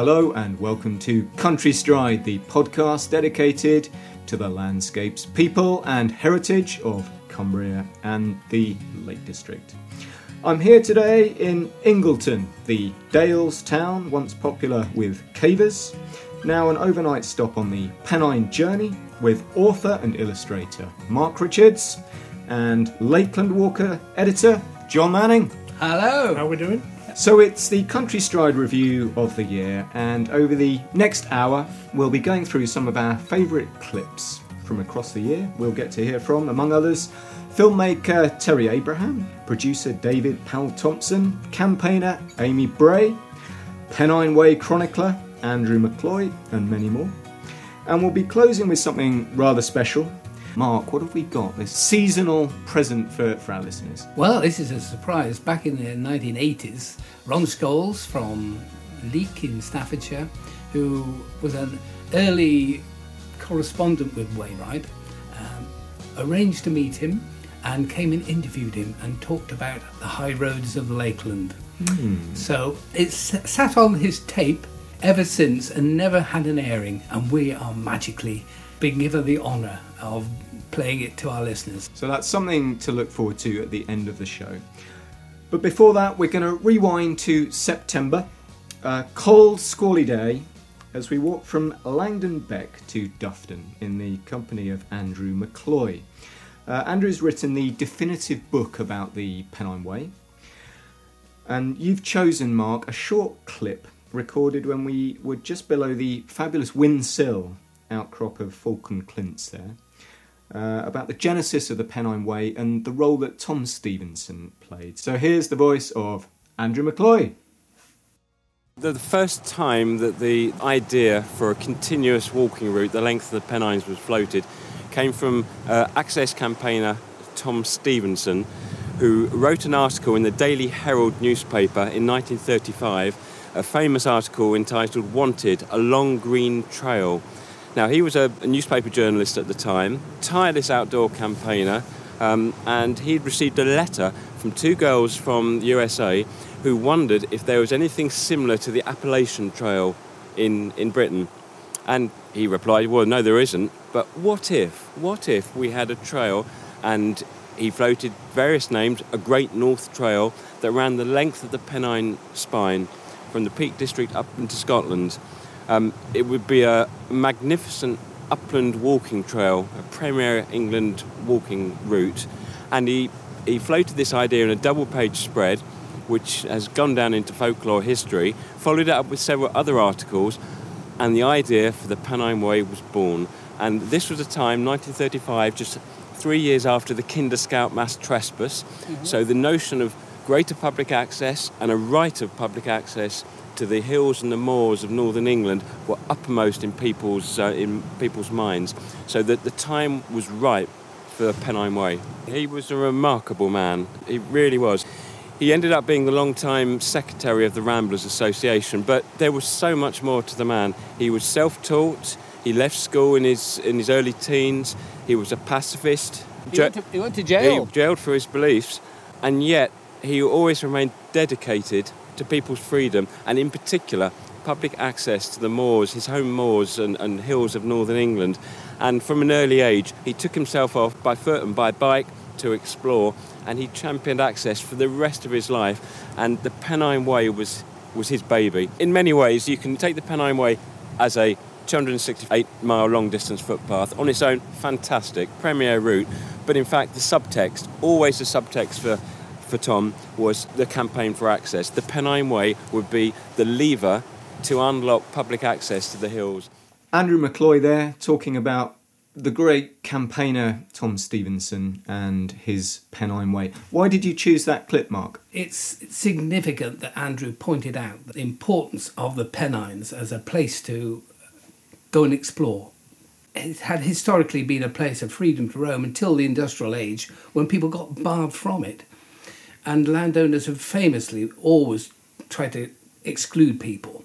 Hello and welcome to Country Stride, the podcast dedicated to the landscapes, people, and heritage of Cumbria and the Lake District. I'm here today in Ingleton, the Dales town once popular with cavers, now an overnight stop on the Pennine journey with author and illustrator Mark Richards and Lakeland Walker editor John Manning. Hello. How are we doing? So it's the Country Stride review of the year, and over the next hour, we'll be going through some of our favourite clips from across the year. We'll get to hear from, among others, filmmaker Terry Abraham, producer David Powell Thompson, campaigner Amy Bray, Pennine Way chronicler Andrew McCloy, and many more. And we'll be closing with something rather special. Mark, what have we got? This seasonal present for, for our listeners. Well, this is a surprise. Back in the 1980s, Ron Scholes from Leek in Staffordshire, who was an early correspondent with Wainwright, um, arranged to meet him and came and interviewed him and talked about the high roads of Lakeland. So it's sat on his tape ever since and never had an airing, and we are magically being given the honour of playing it to our listeners. So that's something to look forward to at the end of the show. But before that, we're going to rewind to September, a cold, squally day, as we walk from Langdon Beck to Dufton in the company of Andrew McCloy. Uh, Andrew's written the definitive book about the Pennine Way, and you've chosen, Mark, a short clip recorded when we were just below the fabulous Whin Sill outcrop of Falcon Clints there uh, about the genesis of the Pennine Way and the role that Tom Stephenson played. So here's the voice of Andrew McCloy. The, first time that the idea for a continuous walking route, the length of the Pennines, was floated, came from uh, Access campaigner Tom Stephenson, who wrote an article in the Daily Herald newspaper in 1935, a famous article entitled Wanted, a Long Green Trail. Now, he was a, a newspaper journalist at the time, tireless outdoor campaigner, um, and he'd received a letter from two girls from USA who wondered if there was anything similar to the Appalachian Trail in, in Britain. And he replied, Well, no, there isn't. But what if? What if we had a trail and he floated various names, a Great North Trail that ran the length of the Pennine Spine from the Peak District up into Scotland? Um, it would be a magnificent upland walking trail, a premier England walking route. And he, he floated this idea in a double page spread, which has gone down into folklore history, followed it up with several other articles, and the idea for the Pennine Way was born. And this was a time, 1935, just three years after the Kinder Scout mass trespass. So the notion of greater public access and a right of public access to the hills and the moors of northern England were uppermost in people's uh, in people's minds. So that the time was ripe for Pennine Way. He was a remarkable man. He really was. He ended up being the long-time secretary of the Ramblers Association, but there was so much more to the man. He was self-taught. He left school in his in his early teens. He was a pacifist. He, Ja- went, to, he went to jail. he jailed for his beliefs, and yet he always remained dedicated to people's freedom, and in particular, public access to the moors, his home moors and, and hills of northern England. And from an early age, he took himself off by foot and by bike to explore, and he championed access for the rest of his life. And the Pennine Way was was his baby. In many ways, you can take the Pennine Way as a 268 mile long distance footpath on its own, fantastic premier route. But in fact, the subtext, always the subtext for, for Tom, was the campaign for access. The Pennine Way would be the lever to unlock public access to the hills. Andrew McCloy there talking about the great campaigner Tom Stephenson and his Pennine Way. Why did you choose that clip, Mark? It's significant that Andrew pointed out the importance of the Pennines as a place to go and explore. It had historically been a place of freedom to roam until the industrial age when people got barred from it. And landowners have famously always tried to exclude people.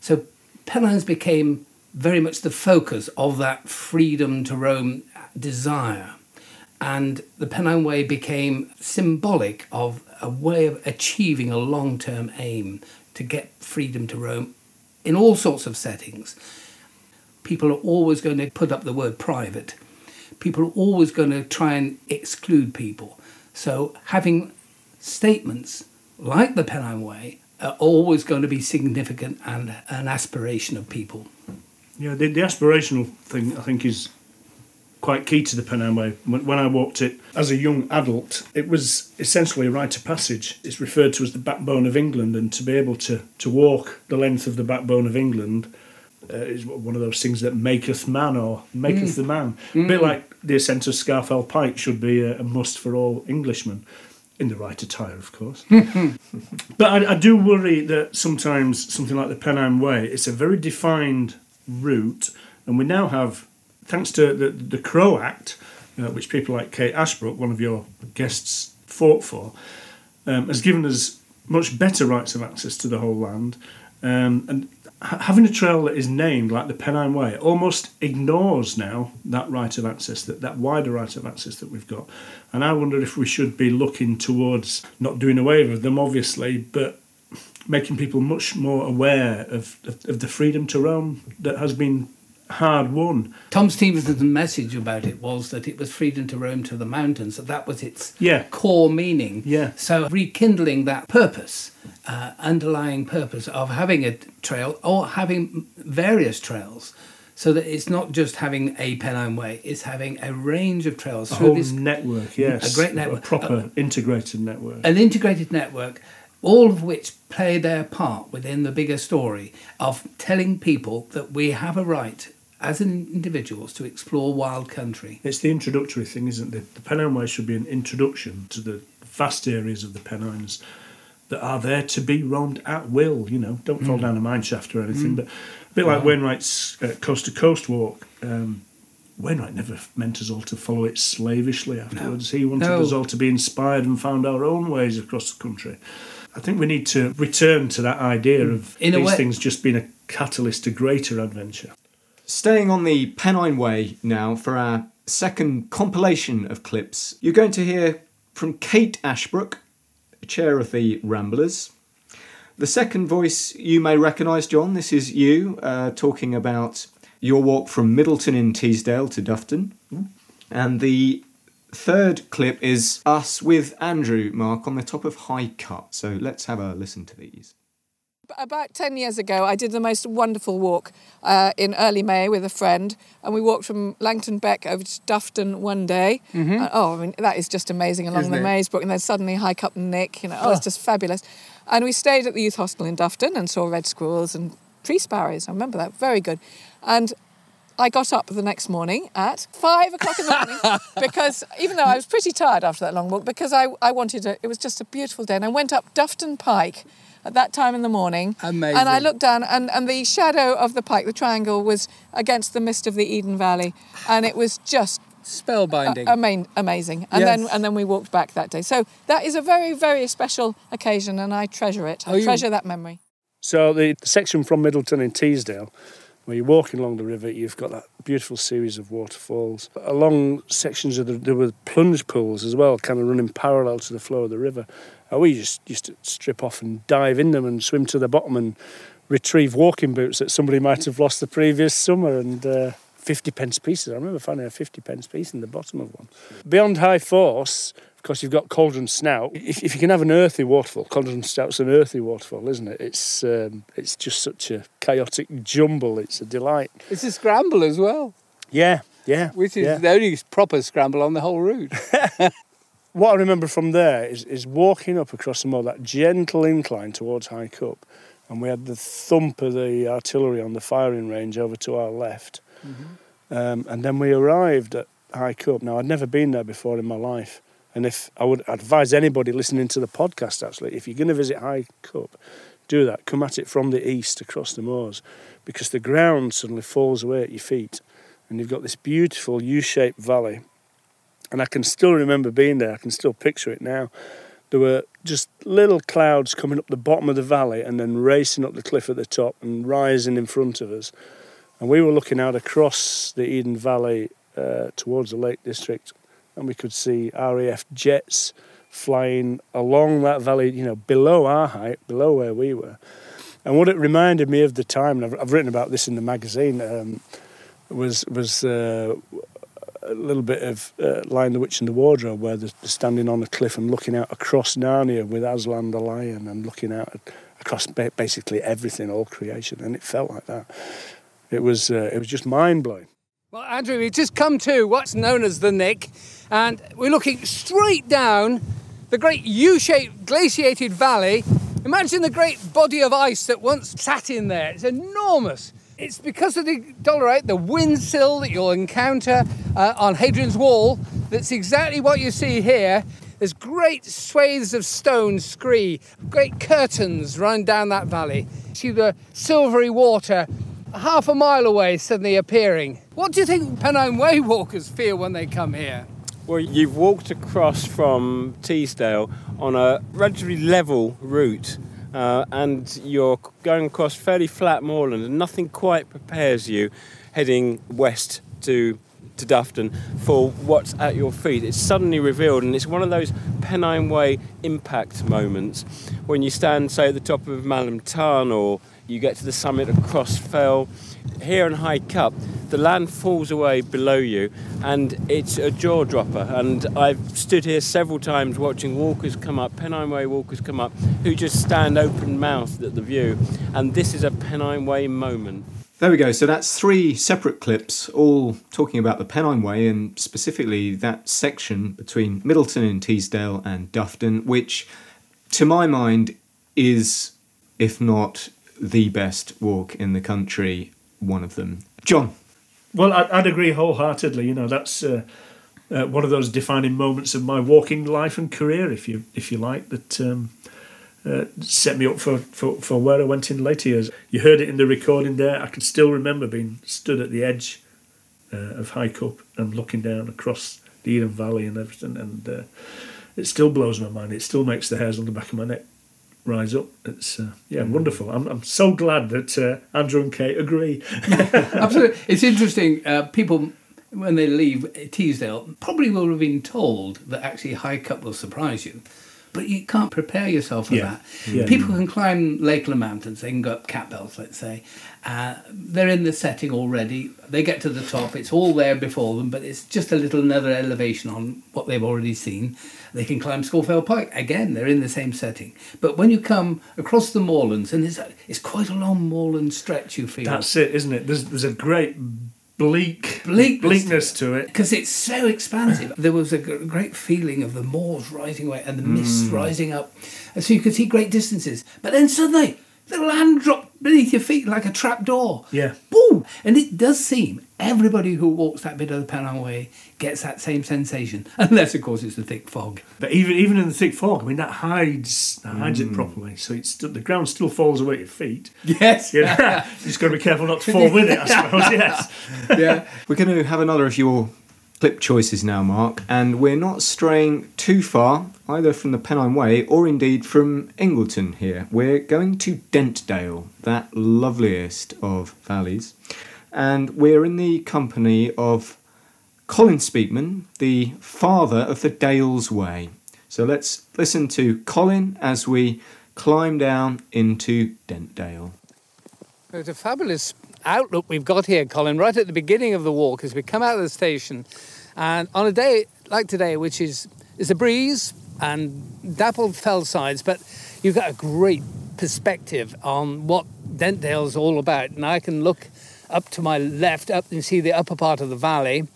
So Pennines became very much the focus of that freedom to roam desire. And the Pennine Way became symbolic of a way of achieving a long term aim to get freedom to roam in all sorts of settings, people are always going to put up the word private. People are always going to try and exclude people. So having statements like the Pennine Way are always going to be significant and an aspiration of people. Yeah, the, the aspirational thing I think is quite key to the Pennine Way. When, when I walked it as a young adult, it was essentially a rite of passage. It's referred to as the backbone of England, and to be able to, to walk the length of the backbone of England uh, is one of those things that maketh man or maketh mm. the man. Mm. A bit like the ascent of Scafell Pike should be a, a must for all Englishmen in the right attire, of course. but I, I, do worry that sometimes something like the Pennine Way, it's a very defined route, and we now have, thanks to the, the CRoW Act, uh, which people like Kate Ashbrook, one of your guests, fought for, um, has given us much better rights of access to the whole land. Um, and having a trail that is named like the Pennine Way almost ignores now that right of access, that, that wider right of access that we've got. And I wonder if we should be looking towards not doing away with them, obviously, but making people much more aware of, of, of the freedom to roam that has been hard won. Tom Stephenson's message about it was that it was freedom to roam to the mountains, that that was its yeah. core meaning. Yeah. So rekindling that purpose, uh, underlying purpose of having a trail or having various trails. So that it's not just having a Pennine Way, it's having a range of trails a whole this network, yes. A great network. A proper uh, integrated network. An integrated network all of which play their part within the bigger story of telling people that we have a right as individuals to explore wild country. It's the introductory thing, isn't it? The Pennine Way should be an introduction to the vast areas of the Pennines that are there to be roamed at will. You know, don't fall mm. down a mine shaft or anything. Mm. But a bit like wow. Wainwright's uh, coast to coast walk. Um, Wainwright never meant us all to follow it slavishly afterwards. No. He wanted no. us all to be inspired and found our own ways across the country. I think we need to return to that idea mm. of In these way- things just being a catalyst to greater adventure. Staying on the Pennine Way now for our second compilation of clips, you're going to hear from Kate Ashbrook, chair of the Ramblers. The second voice you may recognise, John, this is you uh, talking about your walk from Middleton in Teesdale to Dufton. And the third clip is us with Andrew, Mark, on the top of High Cup. So let's have a listen to these. About 10 years ago, I did the most wonderful walk uh, in early May with a friend, and we walked from Langdon Beck over to Dufton one day. Mm-hmm. Uh, oh, I mean, that is just amazing along Isn't the it? Maize Brook, and then suddenly High Cup Nick, you know, oh, oh, it's just fabulous. And we stayed at the youth hostel in Dufton and saw red squirrels and tree sparrows. I remember that, very good. And I got up the next morning at five o'clock in the morning because even though I was pretty tired after that long walk, because I, I wanted it, it was just a beautiful day. And I went up Dufton Pike at that time in the morning. Amazing. And I looked down, and, and the shadow of the pike, the triangle, was against the mist of the Eden Valley, and it was just spellbinding, uh, amazing. And yes. then and then we walked back that day. So that is a very very special occasion, and I treasure it. I oh, treasure you... that memory. So the section from Middleton in Teesdale where you're walking along the river, you've got that beautiful series of waterfalls. Along sections of the, there were plunge pools as well, kind of running parallel to the flow of the river. And we just used to strip off and dive in them and swim to the bottom and retrieve walking boots that somebody might have lost the previous summer and uh, 50 pence pieces. I remember finding a 50 pence piece in the bottom of one. Beyond high force, because you've got Cauldron Snout. If, if you can have an earthy waterfall, Cauldron Snout's an earthy waterfall, isn't it? It's um, it's just such a chaotic jumble. It's a delight. It's a scramble as well. Yeah, yeah. Which is yeah. the only proper scramble on the whole route. what I remember from there is, is walking up across the moor, that gentle incline towards High Cup, and we had the thump of the artillery on the firing range over to our left. Mm-hmm. Um, and then we arrived at High Cup. Now, I'd never been there before in my life. And if I would advise anybody listening to the podcast, actually, if you're going to visit High Cup, do that. Come at it from the east across the moors, because the ground suddenly falls away at your feet, and you've got this beautiful U-shaped valley. And I can still remember being there. I can still picture it now. There were just little clouds coming up the bottom of the valley and then racing up the cliff at the top and rising in front of us. And we were looking out across the Eden Valley uh, towards the Lake District and we could see RAF jets flying along that valley, you know, below our height, below where we were. And what it reminded me of the time, and I've, I've written about this in the magazine, um, was was uh, a little bit of uh, Lion the Witch and the Wardrobe, where they're standing on a cliff and looking out across Narnia with Aslan the lion and looking out across basically everything, all creation, and it felt like that. It was uh, it was just mind blowing. Well, Andrew, we've just come to what's known as the Nick, and we're looking straight down the great U-shaped glaciated valley. Imagine the great body of ice that once sat in there. It's enormous. It's because of the dolerite, the Whin Sill that you'll encounter uh, on Hadrian's Wall, that's exactly what you see here. There's great swathes of stone scree, great curtains run down that valley. See the silvery water half a mile away suddenly appearing. What do you think Pennine Way walkers feel when they come here? Well, you've walked across from Teesdale on a relatively level route uh, and you're going across fairly flat moorland, and nothing quite prepares you heading west to to Dufton for what's at your feet. It's suddenly revealed, and it's one of those Pennine Way impact moments when you stand, say, at the top of Malham Tarn or you get to the summit of Cross Fell. Here in High Cup, the land falls away below you and it's a jaw dropper. And I've stood here several times watching walkers come up, Pennine Way walkers come up, who just stand open mouthed at the view. And this is a Pennine Way moment. There we go. So that's three separate clips, all talking about the Pennine Way and specifically that section between Middleton and Teesdale and Dufton, which, to my mind, is, if not the best walk in the country, one of them. John. Well, I'd agree wholeheartedly. You know, that's uh, uh, one of those defining moments of my walking life and career, if you if you like, that um, uh, set me up for, for, for where I went in later years. You heard it in the recording there. I can still remember being stood at the edge uh, of High Cup and looking down across the Eden Valley and everything, and uh, it still blows my mind. It still makes the hairs on the back of my neck rise up. It's uh, yeah, wonderful. I'm, I'm so glad that uh, Andrew and Kate agree. Absolutely, it's interesting. Uh, people when they leave Teesdale probably will have been told that actually High Cup will surprise you. But you can't prepare yourself for Yeah. that. Yeah. People can climb Lakeland Mountains. They can go up Catbells, let's say. Uh, they're in the setting already. They get to the top. It's all there before them, but it's just a little another elevation on what they've already seen. They can climb Scafell Pike. Again, they're in the same setting. But when you come across the moorlands, and it's, it's quite a long moorland stretch, you feel. That's it, isn't it? There's there's a great bleak Bleakness. bleakness to it. because it's so expansive. There was a g- great feeling of the moors rising away and the mist rising up, and so you could see great distances. But then suddenly, the land dropped beneath your feet like a trap door. Yeah. Boom! And it does seem everybody who walks that bit of the Pennine Way gets that same sensation, unless of course it's the thick fog. But even even in the thick fog, I mean that hides that hides it hmm. properly. So it's still, the ground still falls away at your feet. Yes. You know? you just got to be careful not to fall with it, I suppose. Yes. yeah. We're going to have another of your clip choices now, Mark, and we're not straying too far either from the Pennine Way or indeed from Ingleton here. We're going to Dentdale, that loveliest of valleys, and we're in the company of Colin Speakman, the father of the Dales Way. So let's listen to Colin as we climb down into Dentdale. It's a fabulous outlook we've got here, Colin, right at the beginning of the walk as we come out of the station. And on a day like today, which is, is a breeze and dappled fell sides, but you've got a great perspective on what Dentdale's all about. And I can look up to my left up and see the upper part of the valley.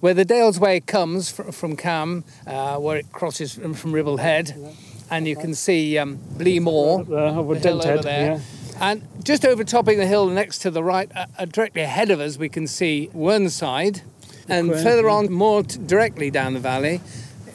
Where the Dales Way comes fr- from Cam, uh, where it crosses from, from Ribblehead, and you can see um, Blea Moor, Uh, over the hill over there. yeah. And just overtopping the hill next to the right, uh, uh, directly ahead of us, we can see Whernside. And further yeah. on, more t- directly down the valley,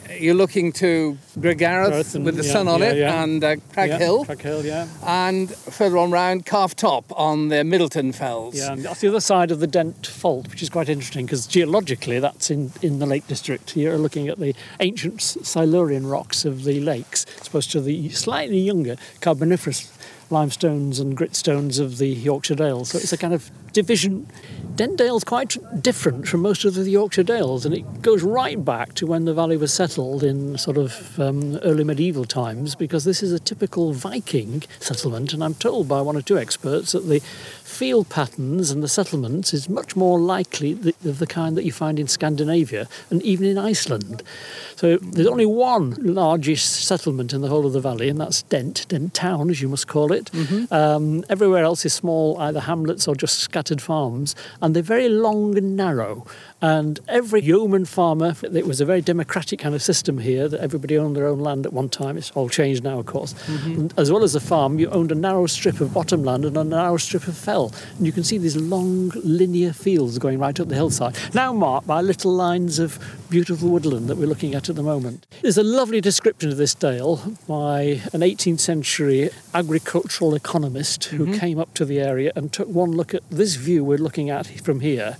uh, you're looking to Gragareth and- with the yeah, sun on yeah, it yeah. and uh, Crag Hill. Crag Hill, yeah. And further on round, Calf Top on the Middleton Fells. Yeah, and that's the other side of the Dent Fault, which is quite interesting because geologically that's in, in the Lake District. You're looking at the ancient Silurian rocks of the lakes, as opposed to the slightly younger Carboniferous limestones and gritstones of the Yorkshire Dales. So it's a kind of division. Dentdale's quite different from most of the Yorkshire Dales, and it goes right back to when the valley was settled in sort of um, early medieval times, because this is a typical Viking settlement. And I'm told by one or two experts that the field patterns and the settlements is much more likely the, of the kind that you find in Scandinavia and even in Iceland. So there's only one largest settlement in the whole of the valley, and that's Dent, Dent Town, as you must call it. Mm-hmm. Um, everywhere else is small, either hamlets or just scattered farms, and they're very long and narrow. And every yeoman farmer, it was a very democratic kind of system here that everybody owned their own land at one time. It's all changed now, of course. Mm-hmm. as well as the farm, you owned a narrow strip of bottom land and a narrow strip of fell. And you can see these long linear fields going right up the hillside, now marked by little lines of beautiful woodland that we're looking at at the moment. There's a lovely description of this dale by an 18th century agricultural economist who mm-hmm. came up to the area and took one look at this view we're looking at from here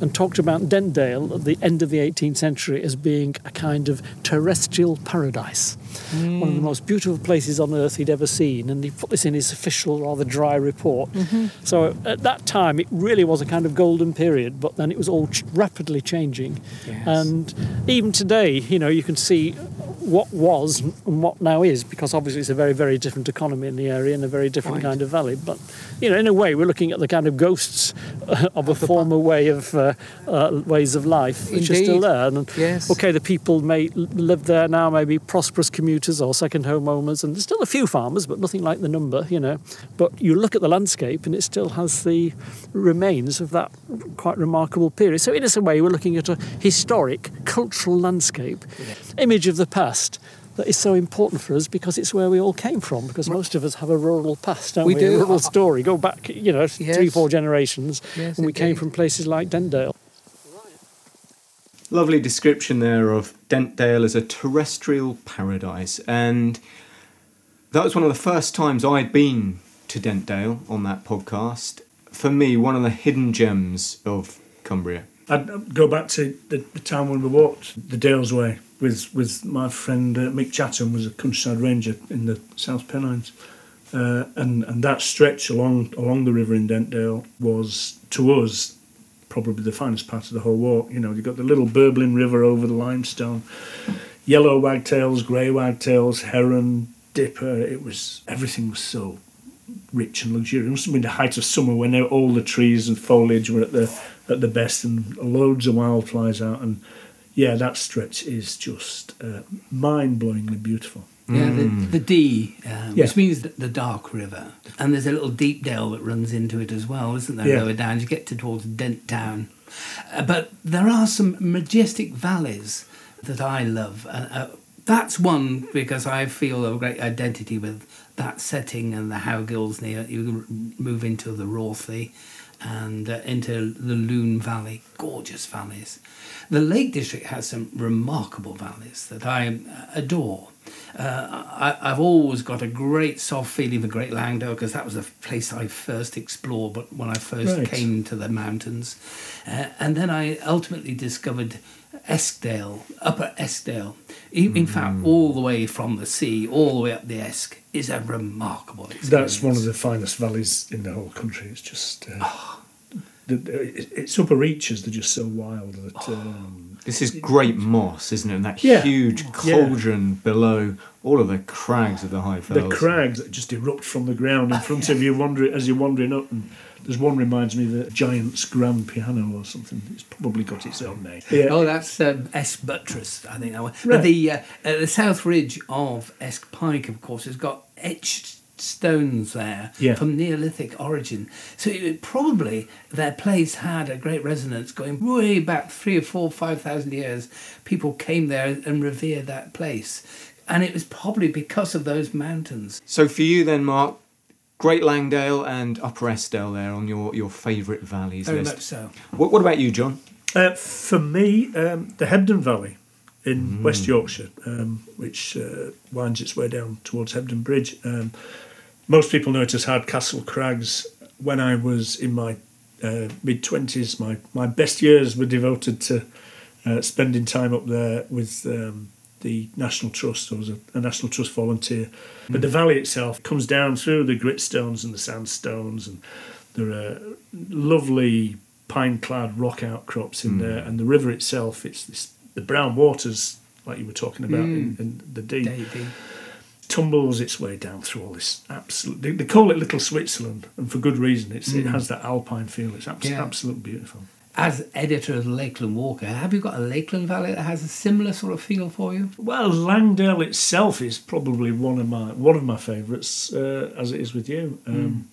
and talked about Dentdale at the end of the 18th century as being a kind of terrestrial paradise. Mm. One of the most beautiful places on earth he'd ever seen, and he put this in his official, rather dry report. Mm-hmm. So at that time, it really was a kind of golden period, but then it was all ch- rapidly changing. Yes. And even today, you know, you can see what was and what now is, because obviously it's a very, very different economy in the area and a very different right. kind of valley. But, you know, in a way, we're looking at the kind of ghosts of a former way of uh, uh, ways of life, which Indeed. are still there. And, yes. Okay, the people may live there now, maybe prosperous commuters or second home owners, and there's still a few farmers, but nothing like the number, you know. But you look at the landscape, and it still has the remains of that quite remarkable period. So, in a way, we're looking at a historic cultural landscape, image of the past that is so important for us because it's where we all came from. Because most of us have a rural past, don't we? we? Do. A rural story. Go back, you know, yes. three, four generations, yes, and we indeed. came from places like Dentdale. Lovely description there of Dentdale as a terrestrial paradise, and that was one of the first times I'd been to Dentdale on that podcast. For me, one of the hidden gems of Cumbria. I'd go back to the, the time when we walked the Dales Way with with my friend uh, Mick Chatham was a countryside ranger in the South Pennines, uh, and and that stretch along along the river in Dentdale was to us probably the finest part of the whole walk. You know, you've got the little burbling river over the limestone, yellow wagtails, grey wagtails, heron, dipper. It was everything was so rich and luxurious. It must have been the height of summer when all the trees and foliage were at the at the best, and loads of wildflowers out. And yeah, that stretch is just uh, mind-blowingly beautiful. Yeah, the, mm. the Dee, um, yeah. which means the dark river, and there's a little deep dale that runs into it as well, isn't there? Yeah. Lower down, you get to towards Dent Town, uh, but there are some majestic valleys that I love. Uh, uh, that's one because I feel a great identity with that setting and the Howgills near. You move into the Rawthey and uh, into the Lune Valley, gorgeous valleys. The Lake District has some remarkable valleys that I adore. Uh, I, have always got a great soft feeling for Great Langdale because that was the place I first explored but when I first right. came to the mountains. Uh, and then I ultimately discovered Eskdale, Upper Eskdale. In, in fact, mm. all the way from the sea, all the way up the Esk, is a remarkable experience. That's one of the finest valleys in the whole country. It's just. Uh, oh. the, its upper reaches, they're just so wild that. Oh. Um, this is great moss, isn't it? And that yeah. huge cauldron yeah. below all of the crags of the high fells. The crags that just erupt from the ground in front of you wandering, as you're wandering up. And there's one reminds me of the Giant's Grand Piano or something. It's probably got its own name. Yeah. Oh, that's um, Esk Buttress, I think. That one. Right. But the, uh, uh, the south ridge of Esk Pike, of course, has got etched stones there yeah. from Neolithic origin. So it, probably their place had a great resonance going way back three or four, five thousand years. People came there and revered that place. And it was probably because of those mountains. So for you then, Mark, Great Langdale and Upper Eskdale there on your, your favourite valleys Very list. much so. What, what about you, John? Uh, for me, um, the Hebden Valley in mm. West Yorkshire, um, which uh, winds its way down towards Hebden Bridge. Um, most people know it as Hardcastle Crags. When I was in my uh, mid twenties, my my best years were devoted to uh, spending time up there with um, the National Trust. I was a, a National Trust volunteer. Mm. But the valley itself comes down through the gritstones and the sandstones and There are lovely pine-clad rock outcrops in there, and the river itself. It's this, the brown waters, like you were talking about in, in the Dee, Day, day. Tumbles its way down through all this absolute. They, they call it Little Switzerland, and for good reason. It's it has that alpine feel. It's abs- Yeah. absolutely beautiful. As editor of Lakeland Walker, have you got a Lakeland Valley that has a similar sort of feel for you? Well, Langdale itself is probably one of my one of my favourites, uh, as it is with you. Um,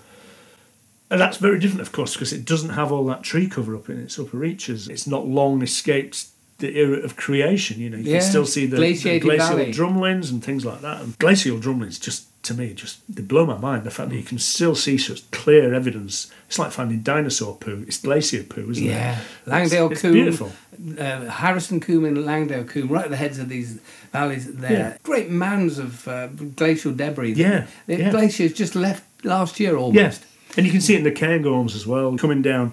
And that's very different, of course, because it doesn't have all that tree cover up in its upper reaches. It's not long escaped the era of creation. You know, you Yeah, can still see the, the glacial valley. drumlins and things like that. And glacial drumlins, just to me, just they blow my mind. The fact that you can still see such clear evidence. It's like finding dinosaur poo. It's glacier poo, isn't Yeah, it? Langdale it's, it's Coombe, beautiful. uh, Harrison Coombe and Langdale Coombe, right at the heads of these valleys there. Yeah. Great mounds of uh, glacial debris. Yeah, the yeah. glaciers just left last year almost. Yeah, and you can see it in the Cairngorms as well, coming down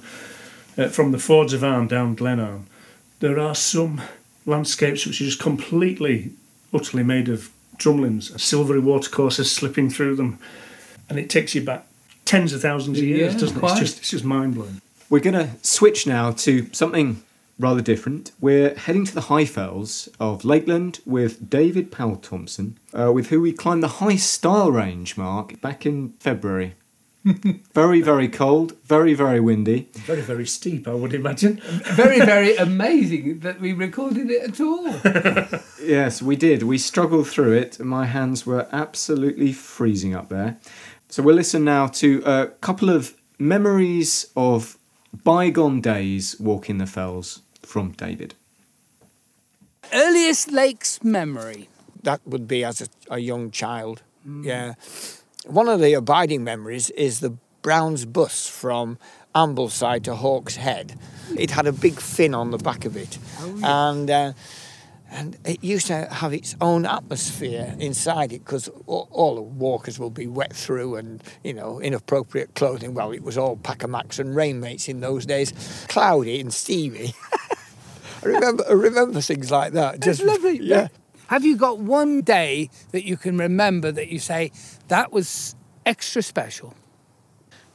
uh, from the Fords of Avon down Glen Avon. There are some landscapes which are just completely, utterly made of drumlins, silvery watercourses slipping through them, and it takes you back tens of thousands of years, Yeah, doesn't it? It's just, it's just mind blowing. We're going to switch now to something rather different. We're heading to the high fells of Lakeland with David Powell Thompson, uh, with who we climbed the High Stile range mark back in February. Very, very cold, very, very windy. Very, very steep, I would imagine. Very, very amazing that we recorded it at all. Yes, we did. We struggled through it. My hands were absolutely freezing up there. So we'll listen now to a couple of memories of bygone days walking the fells from David. Earliest lakes memory. that would be as a, a young child. Hmm. Yeah. One of the abiding memories is the Browns bus from Ambleside to Hawkshead. It had a big fin on the back of it. And uh, and it used to have its own atmosphere inside it because all, all the walkers will be wet through and, you know, inappropriate clothing. Well, it was all Pakamacs and rainmates in those days. Cloudy and steamy. I remember, I remember things like that. That's lovely. Yeah. Have you got one day that you can remember that you say that was extra special?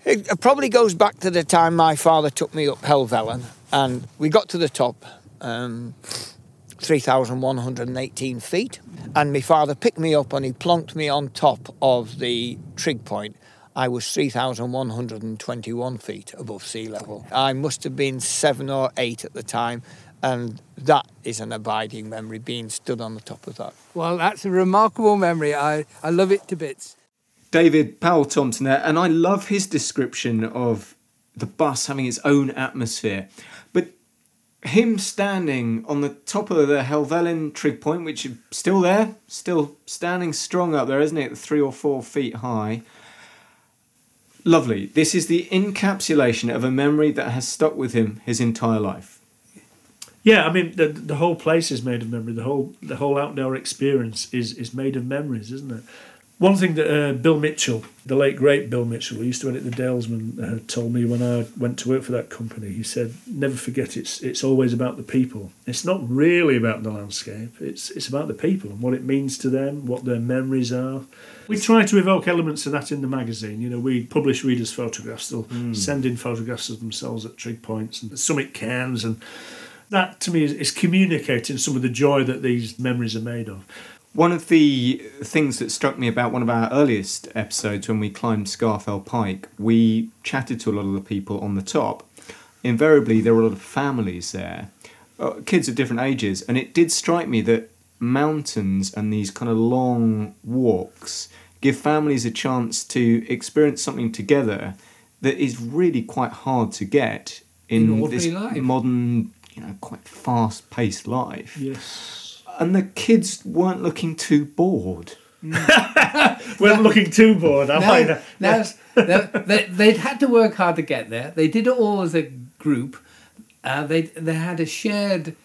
It probably goes back to the time my father took me up Helvellyn and we got to the top, um, 3,118 feet, and my father picked me up and he plonked me on top of the trig point. I was 3,121 feet above sea level. I must have been seven or eight at the time, and that is an abiding memory, being stood on the top of that. Well, that's a remarkable memory. I, I love it to bits. David Powell Thompson there, and I love his description of the bus having its own atmosphere. But him standing on the top of the Helvellyn trig point, which is still there, still standing strong up there, isn't it? Three or four feet high. Lovely. This is the encapsulation of a memory that has stuck with him his entire life. Yeah, I mean the the whole place is made of memory. The whole the whole outdoor experience is is made of memories, isn't it? One thing that uh, Bill Mitchell, the late great Bill Mitchell, who used to edit the Dalesman, uh, told me when I went to work for that company. He said, "Never forget, it's it's always about the people. It's not really about the landscape. It's it's about the people and what it means to them, what their memories are." We try to evoke elements of that in the magazine. You know, we publish readers' photographs. They'll send in photographs of themselves at trig points and summit cairns and that to me is, is communicating some of the joy that these memories are made of. One of the things that struck me about one of our earliest episodes when we climbed Scafell Pike, we chatted to a lot of the people on the top. Invariably, there were a lot of families there, uh, kids of different ages, and it did strike me that mountains and these kind of long walks give families a chance to experience something together that is really quite hard to get in, In this life. modern, you know, quite fast-paced life Yes. and the kids weren't looking too bored. We're looking too bored. I No, no, no, they, they'd had to work hard to get there. They did it all as a group. Uh, they they had a shared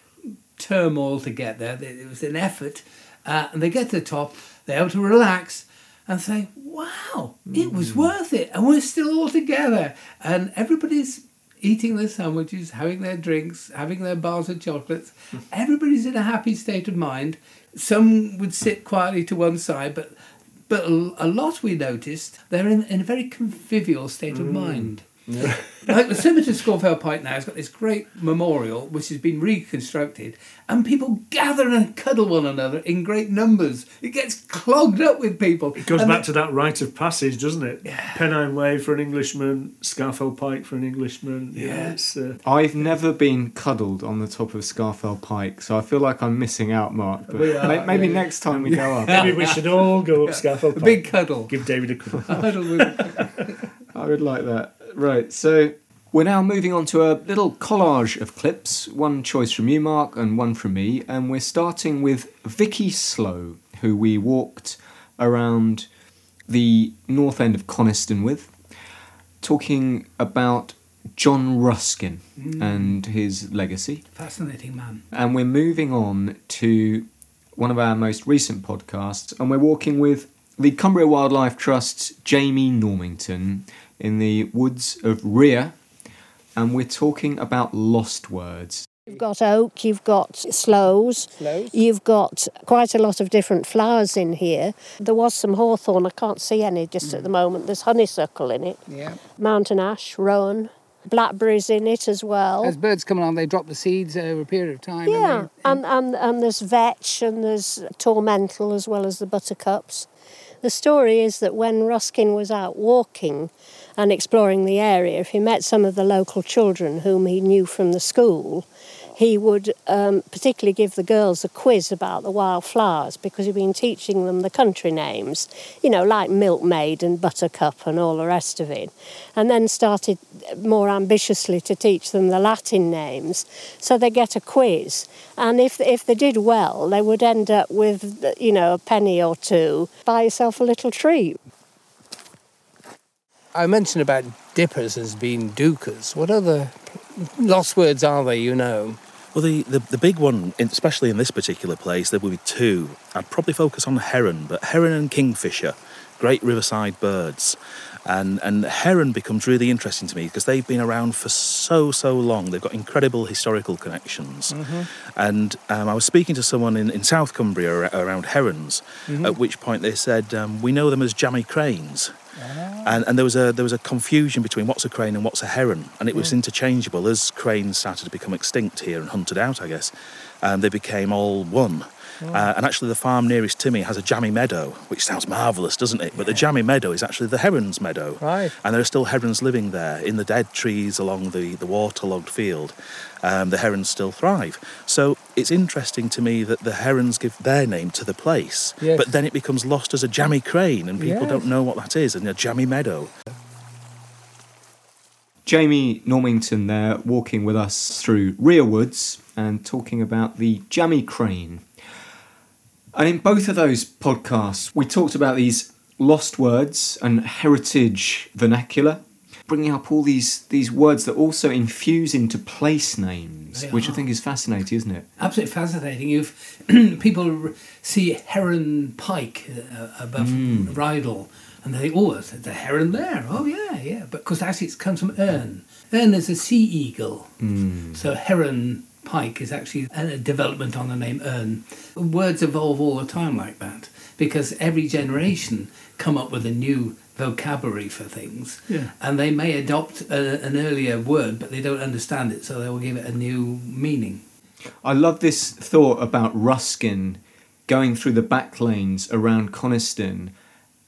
turmoil to get there. It was an effort, uh, and they get to the top. They're able to relax and say, "Wow, it was worth it," and we're still all together. And everybody's eating their sandwiches, having their drinks, having their bars of chocolates. Everybody's in a happy state of mind. Some would sit quietly to one side, but but a lot we noticed they're in, in a very convivial state of mm. mind. Like the cemetery Scafell Pike now has got this great memorial which has been reconstructed, and people gather and cuddle one another in great numbers. It gets clogged up with people. It goes And back the- to that rite of passage, doesn't it? Pennine Way for an Englishman, Scafell Pike for an Englishman. Yeah, uh, I've never been cuddled on the top of Scafell Pike, so I feel like I'm missing out, Mark. But We are, may- maybe yeah. next time we go up, maybe we should all go up Scafell Pike. a big cuddle. Give David a cuddle. Cuddle with- I would like that. Right, so we're now moving on to a little collage of clips, one choice from you, Mark, and one from me, and we're starting with Vicky Slowe, who we walked around the north end of Coniston with, talking about John Ruskin mm. and his legacy. Fascinating man. And we're moving on to one of our most recent podcasts, and we're walking with the Cumbria Wildlife Trust's Jamie Normington in the woods of Rhea, and we're talking about lost words. You've got oak, you've got sloes, Sloes. you've got quite a lot of different flowers in here. There was some hawthorn, I can't see any just at the moment. There's honeysuckle in it, Yeah. mountain ash, rowan, blackberries in it as well. As birds come along, they drop the seeds over a period of time. Yeah, And and, and, and there's vetch and there's tormentil as well as the buttercups. The story is that when Ruskin was out walking and exploring the area, if he met some of the local children whom he knew from the school, he would um, particularly give the girls a quiz about the wildflowers because he'd been teaching them the country names, you know, like milkmaid and buttercup and all the rest of it. And then started more ambitiously to teach them the Latin names. So they get a quiz. And if, if they did well, they would end up with, you know, a penny or two. Buy yourself a little treat. I mentioned about dippers as being dukers. What other lost words are they, you know? Well, the, the, the big one, especially in this particular place, there will be two. I'd probably focus on heron, but heron and kingfisher, great riverside birds. And, and heron becomes really interesting to me because they've been around for so, so long. They've got incredible historical connections. And um, I was speaking to someone in, in South Cumbria around herons, at which point they said, um, We know them as jammy cranes. And, and there was a there was a confusion between what's a crane and what's a heron, and it was interchangeable as cranes started to become extinct here and hunted out. I guess um, they became all one. Uh, and actually, the farm nearest to me has a jammy meadow, which sounds marvellous, doesn't it? But the jammy meadow is actually the heron's meadow. Right. And there are still herons living there in the dead trees along the, the waterlogged field. Um, the herons still thrive. So it's interesting to me that the herons give their name to the place, Yes. but then it becomes lost as a jammy crane, and people Yes. don't know what that is, and a jammy meadow. Jamie Normington there walking with us through Rhea Woods and talking about the jammy crane. And in both of those podcasts, we talked about these lost words and heritage vernacular, bringing up all these, these words that also infuse into place names, They which I think is fascinating, isn't it? Absolutely fascinating. You've people see heron pike uh, above Rydal, and they think, oh, there's a heron there. Oh yeah, yeah. But because actually it comes from Erne. Erne is a sea eagle. So heron pike is actually a development on the name Erne. Words evolve all the time like that because every generation come up with a new vocabulary for things Yeah. and they may adopt a, an earlier word but they don't understand it so they will give it a new meaning I love this thought about Ruskin going through the back lanes around Coniston,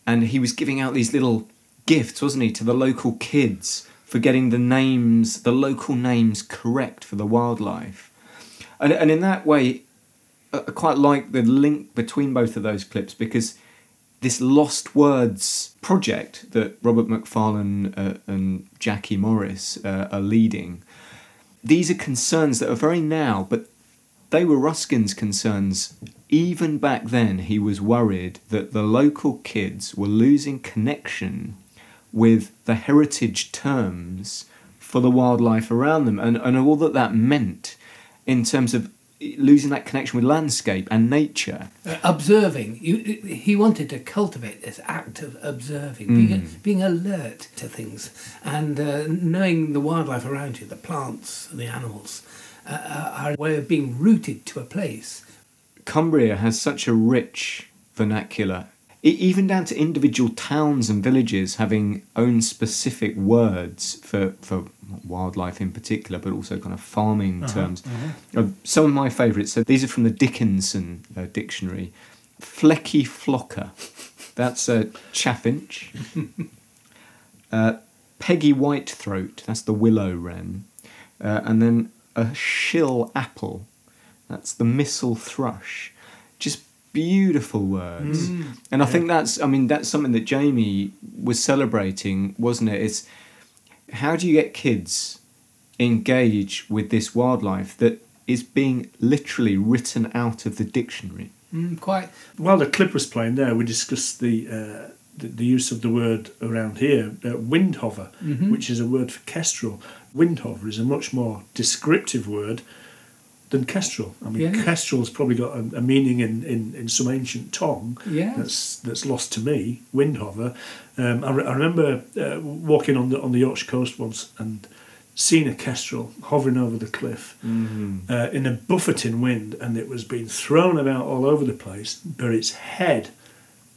and he was giving out these little gifts, wasn't he, to the local kids for getting the names, the local names correct for the wildlife. And, and in that way, I quite like the link between both of those clips because this Lost Words project that Robert Macfarlane uh, and Jackie Morris uh, are leading these are concerns that are very now, but they were Ruskin's concerns. Even back then, he was worried that the local kids were losing connection with the heritage terms for the wildlife around them and, and all that that meant in terms of losing that connection with landscape and nature. Uh, observing you, he wanted to cultivate this act of observing being, being alert to things and uh, knowing the wildlife around you the plants the animals uh, uh, are a way of being rooted to a place Cumbria has such a rich vernacular. Even down to individual towns and villages having own specific words for, for wildlife in particular, but also kind of farming Uh-huh, terms. Uh, some of my favourites, so these are from the Dickinson uh, dictionary. Flecky flocker, that's a chaffinch. uh, Peggy whitethroat, that's the willow wren. Uh, and then a shill apple, that's the missel thrush. Just beautiful words. Mm. And I think that's, I mean, that's something that Jamie was celebrating, wasn't it? It's how do you get kids engage with this wildlife that is being literally written out of the dictionary? Mm, quite. While the clip was playing there, we discussed the uh, the, the use of the word around here, uh, windhover, Mhm. which is a word for kestrel. Windhover is a much more descriptive word than kestrel. I mean, Yeah. kestrel's probably got a, a meaning in, in, in some ancient tongue Yes. that's that's lost to me. Windhover. Um, I, re- I remember uh, walking on the on the Yorkshire coast once and seeing a kestrel hovering over the cliff uh, in a buffeting wind, and it was being thrown about all over the place, but its head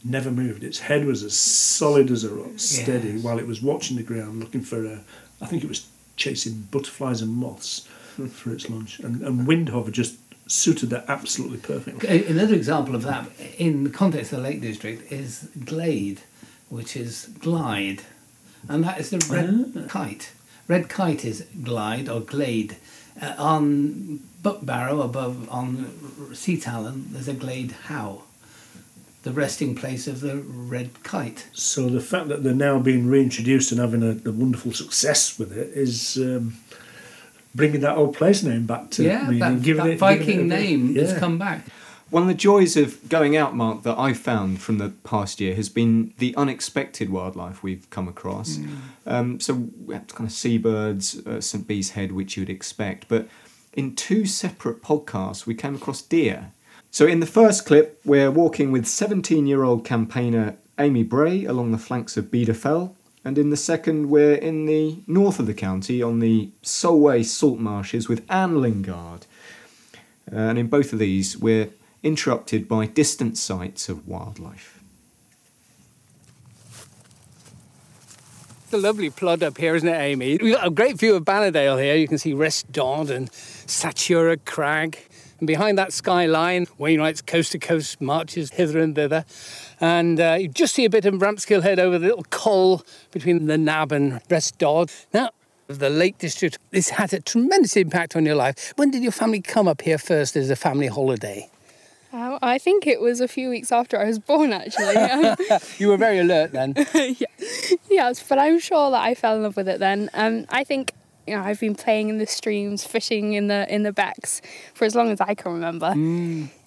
never moved. Its head was as solid as a rock, steady, Yes. while it was watching the ground, looking for a. I think it was chasing butterflies and moths for its launch. and, and Windhover just suited that absolutely perfectly. Another example of that in the context of the Lake District is glade, which is glide, and that is the red kite. Red kite is glide or glade. Uh, on Buckbarrow, above on Sea Talon, there's a glade how, the resting place of the red kite. So the fact that they're now being reintroduced and having a, a wonderful success with it is um, bringing that old place name back to yeah, me that, and giving that it giving Viking it a bit- name has come back. One of the joys of going out, Mark, that I've found from the past year has been the unexpected wildlife we've come across. Um, so we had kind of seabirds, uh, St Bees Head, which you'd expect, but in two separate podcasts we came across deer. So in the first clip, we're walking with 17-year-old campaigner Amy Bray along the flanks of Beda Fell, and in the second, we're in the north of the county on the Solway salt marshes with Anne Lingard. Uh, and in both of these, we're interrupted by distant sights of wildlife. It's a lovely plod up here, isn't it, Amy? We've got a great view of Bannerdale here. You can see Rest Dodd and Satura Crag. And behind that skyline, Wainwright's coast to coast marches hither and thither. And uh, you just see a bit of Rampsgill Head over the little col between the Nab and Rest Dodd. Now, the Lake District, this had a tremendous impact on your life. When did your family come up here first as a family holiday? Um, I think it was a few weeks after I was born, actually. You were very alert then. yeah. Yes, but I'm sure that I fell in love with it then. Um, I think you know I've been playing in the streams, fishing in the in the becks for as long as I can remember.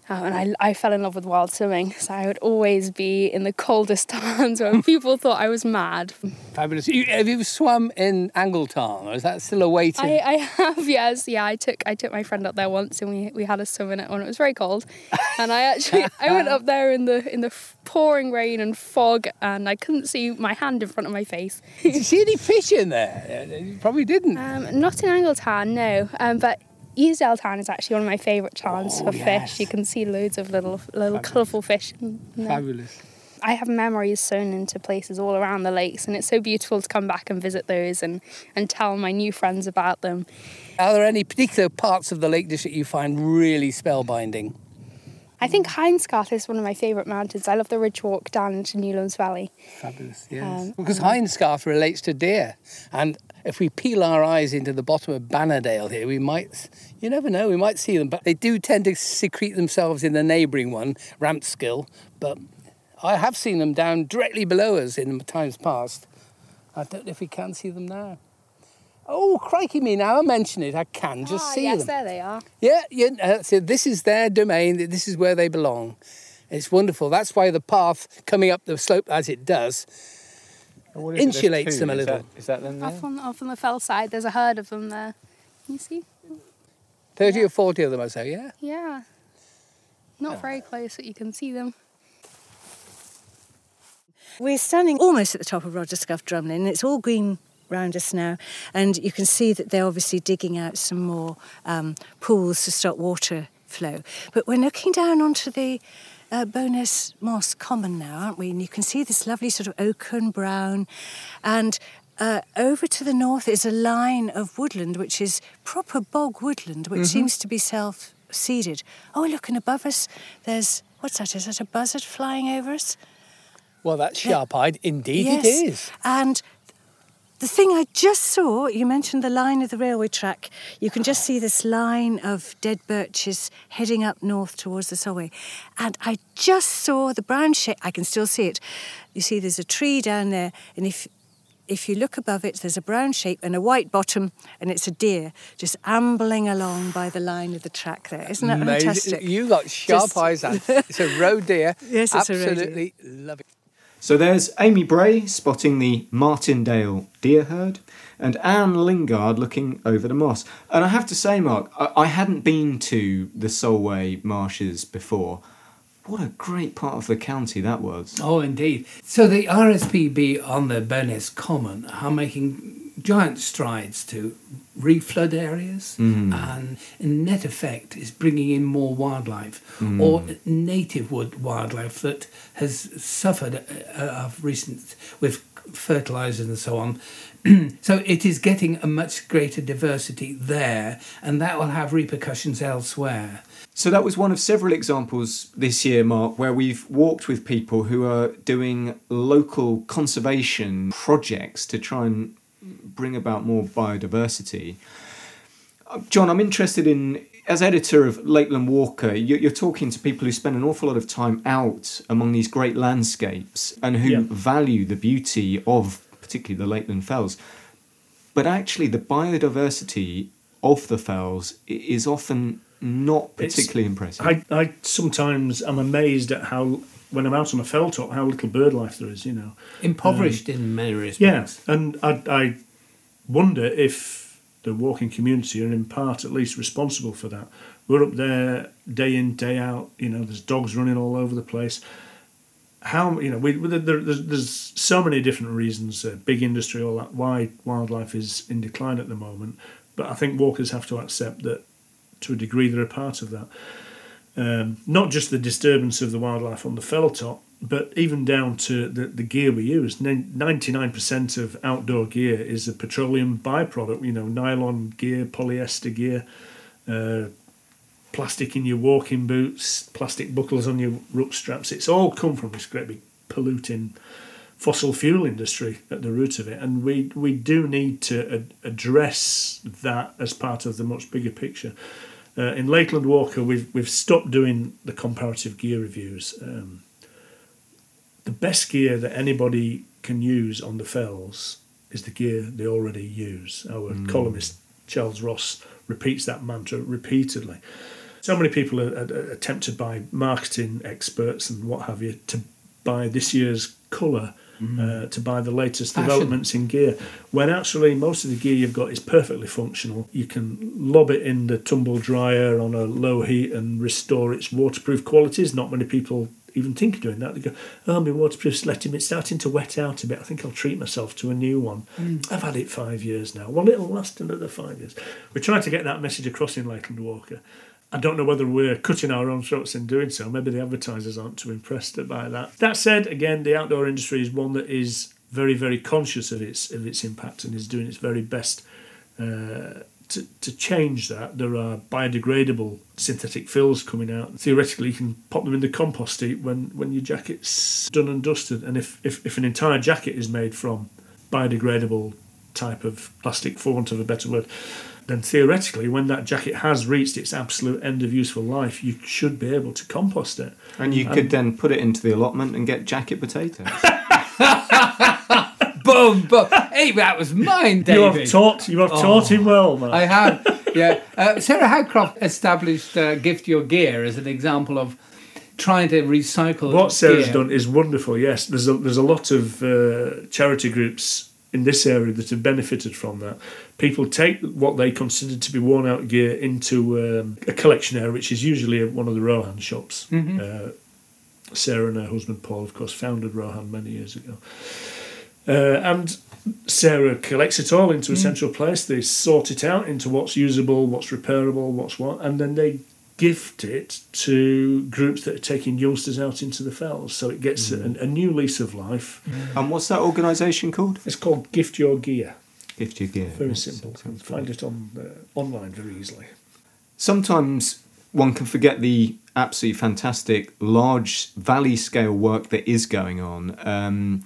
Um, and I, I fell in love with wild swimming, so I would always be in the coldest times when people thought I was mad. Fabulous. You, have you swum in Angletarn, or is that still a? I, I have, yes, yeah. I took I took my friend up there once, and we, we had a swim in it when it was very cold. And I actually I went up there in the in the pouring rain and fog, and I couldn't see my hand in front of my face. Did you see any fish in there? You probably didn't. Um, not in Angletarn, no. Um, but Easedale Tarn is actually one of my favourite towns Oh, for yes. fish. You can see loads of little little colourful fish. Fabulous. I have memories sewn into places all around the lakes, and it's so beautiful to come back and visit those and, and tell my new friends about them. Are there any particular parts of the Lake District you find really spellbinding? I think Hindscarth is one of my favourite mountains. I love the ridge walk down into Newlands Valley. Fabulous, um, yes. because Hindscarth relates to deer, and if we peel our eyes into the bottom of Bannerdale here, we might, you never know, we might see them, but they do tend to secrete themselves in the neighbouring one, Rampsgill, but I have seen them down directly below us in times past. I don't know if we can see them now. Oh, crikey me, now I mention it, I can just Ah, see yes, them. Yes, there they are. Yeah, yeah. Uh, so this is their domain. This is where they belong. It's wonderful. That's why the path coming up the slope as it does insulates them a little. Is that them Off on, off on the fell side, there's a herd of them there. Can you see? Thirty or forty of them, I say. Yeah. Yeah. Not very close, but you can see them. We're standing almost at the top of Rogersceugh Drumlin. It's all green round us now, and you can see that they're obviously digging out some more um, pools to stop water flow. But we're looking down onto the uh, Bowness Moss Common now, aren't we? And you can see this lovely sort of oaken brown. And uh, over to the north is a line of woodland, which is proper bog woodland, which Mhm. seems to be self seeded. Oh, look, and above us, there's what's that? Is that a buzzard flying over us? Well, that's sharp-eyed. Indeed, yes. it is. And the thing I just saw, you mentioned the line of the railway track. You can just see this line of dead birches heading up north towards the Solway. And I just saw the brown shape. I can still see it. You see, there's a tree down there, and if if you look above it, there's a brown shape and a white bottom, and it's a deer just ambling along by the line of the track there. Isn't that Amazing. fantastic? You've got sharp Just- eyes. Anne. It's a roe deer. Yes, it's a roe deer. Absolutely love it. So there's Amy Bray spotting the Martindale deer herd, and Anne Lingard looking over the moss. And I have to say, Mark, I, I hadn't been to the Solway marshes before. What a great part of the county that was. Oh, indeed. So the RSPB on the Bowness Common are making giant strides to reflood areas Mm. and in net effect is bringing in more wildlife Mm. or native wood wildlife that has suffered uh, of recent with fertilizers and so on so it is getting a much greater diversity there and that will have repercussions elsewhere So that was one of several examples this year, Mark, where we've walked with people who are doing local conservation projects to try and bring about more biodiversity. Uh, John, I'm interested in, as editor of Lakeland Walker, you- you're talking to people who spend an awful lot of time out among these great landscapes and who Yeah. value the beauty of particularly the Lakeland Fells. But actually, the biodiversity of the fells is often not It's- particularly impressive. I, I sometimes am amazed at how, when I'm out on a fell top, how little bird life there is, you know. impoverished Um, in many respects Yeah, and I, I wonder if the walking community are in part at least responsible for that. We're up there day in, day out, you know, there's dogs running all over the place. How, you know, we, there, there's, there's so many different reasons, uh, big industry, all that, why wildlife is in decline at the moment. But I think walkers have to accept that to a degree they're a part of that. Um, not just the disturbance of the wildlife on the fell top, but even down to the, the gear we use. 99% of outdoor gear is a petroleum byproduct, you know, nylon gear, polyester gear, uh, plastic in your walking boots, plastic buckles on your ruck straps. It's all come from this great big polluting fossil fuel industry at the root of it. And we, we do need to ad- address that as part of the much bigger picture. Uh, in Lakeland Walker, we've we've stopped doing the comparative gear reviews. Um, the best gear that anybody can use on the fells is the gear they already use. Our columnist Charles Ross repeats that mantra repeatedly. So many people are, are, are tempted by marketing experts and what have you to buy this year's colour, uh, to buy the latest Fashion. developments in gear, when actually most of the gear you've got is perfectly functional. You can lob it in the tumble dryer on a low heat and restore its waterproof qualities. Not many people even think of doing that. They go, "Oh, my waterproof's letting me. It's starting to wet out a bit. I think I'll treat myself to a new one." I've had it five years now. Well, it'll last another five years. We're trying to get that message across in Lakeland Walker. I don't know whether we're cutting our own throats in doing so. Maybe the advertisers aren't too impressed by that. That said, again, the outdoor industry is one that is very, very conscious of its of its impact and is doing its very best uh, to, to change that. There are biodegradable synthetic fills coming out. Theoretically, you can pop them in the compost heap when, when your jacket's done and dusted. And if, if, if an entire jacket is made from biodegradable type of plastic, for want of a better word, then theoretically, when that jacket has reached its absolute end of useful life, you should be able to compost it. And you could then put it into the allotment and get jacket potatoes. boom boom hey that was mine David You have taught, you have taught him well, man. I have, yeah. Uh, Sarah Howcroft established uh, Gift Your Gear as an example of trying to recycle. What Sarah's gear. done is wonderful. Yes, there's a, there's a lot of uh, charity groups in this area that have benefited from that. People take what they consider to be worn out gear into um, a collection area, which is usually one of the Rohan shops. Mhm. Uh, Sarah and her husband Paul, of course, founded Rohan many years ago. Uh, and Sarah collects it all into a Mm. central place. They sort it out into what's usable, what's repairable, what's what, and then they gift it to groups that are taking youngsters out into the fells, so it gets a, a new lease of life. And what's that organisation called? It's called Gift Your Gear. Gift Your Gear. Very Yes, simple. You find it on uh, online very easily. Sometimes one can forget the absolutely fantastic large valley scale work that is going on um,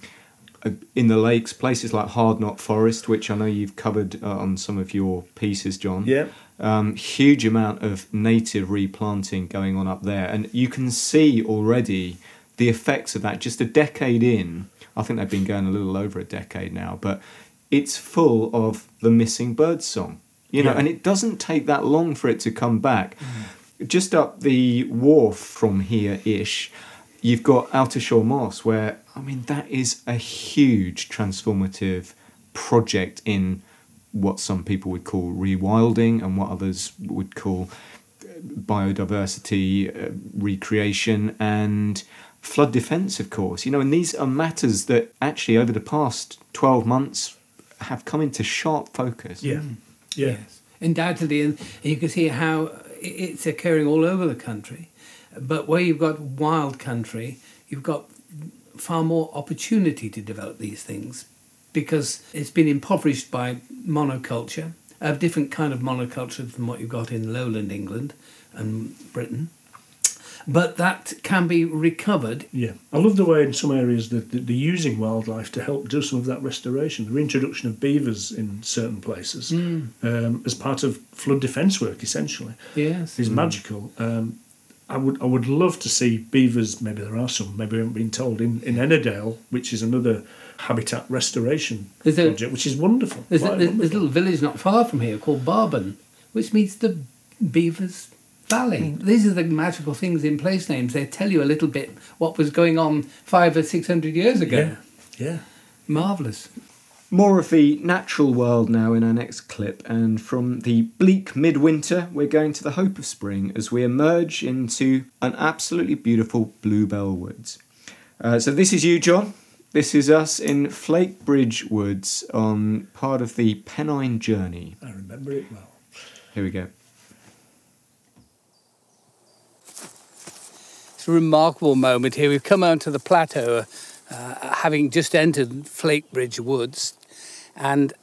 uh, in the lakes, places like Hardknott Forest, which I know you've covered uh, on some of your pieces, John. Yeah. Um, huge amount of native replanting going on up there, and you can see already the effects of that. Just a decade in, I think they've been going a little over a decade now, but it's full of the missing bird song. You know, Yeah. and it doesn't take that long for it to come back. Just up the wharf from here ish, you've got Oughtershaw Moss, where I mean that is a huge transformative project in what some people would call rewilding and what others would call uh, biodiversity uh, recreation and flood defense of course you know and these are matters that actually over the past 12 months have come into sharp focus Yeah. Yeah. Undoubtedly, and you can see how it's occurring all over the country. But where you've got wild country, you've got far more opportunity to develop these things because it's been impoverished by monoculture, a different kind of monoculture than what you've got in lowland England and Britain. But that can be recovered Yeah, I love the way in some areas that that they're using wildlife to help do some of that restoration. The reintroduction of beavers in certain places Mm. um, as part of flood defence work, essentially, Yes. is Mm. magical. Um, I would I would love to see beavers. Maybe there are some. Maybe we haven't been told in in Ennerdale, which is another habitat restoration There's a- project, which is wonderful. There's a, Quite there's a little village not far from here called Barbon, which means the Beavers Valley. These are the magical things in place names. They tell you a little bit what was going on five or six hundred years ago. Yeah, yeah. Marvellous. More of the natural world now in our next clip, and from the bleak midwinter, we're going to the hope of spring as we emerge into an absolutely beautiful bluebell woods. Uh, so, this is you, John. This is us in Flakebridge Woods on part of the Pennine Journey. I remember it well. Here we go. It's a remarkable moment here. We've come onto the plateau, uh, having just entered Flakebridge Woods, and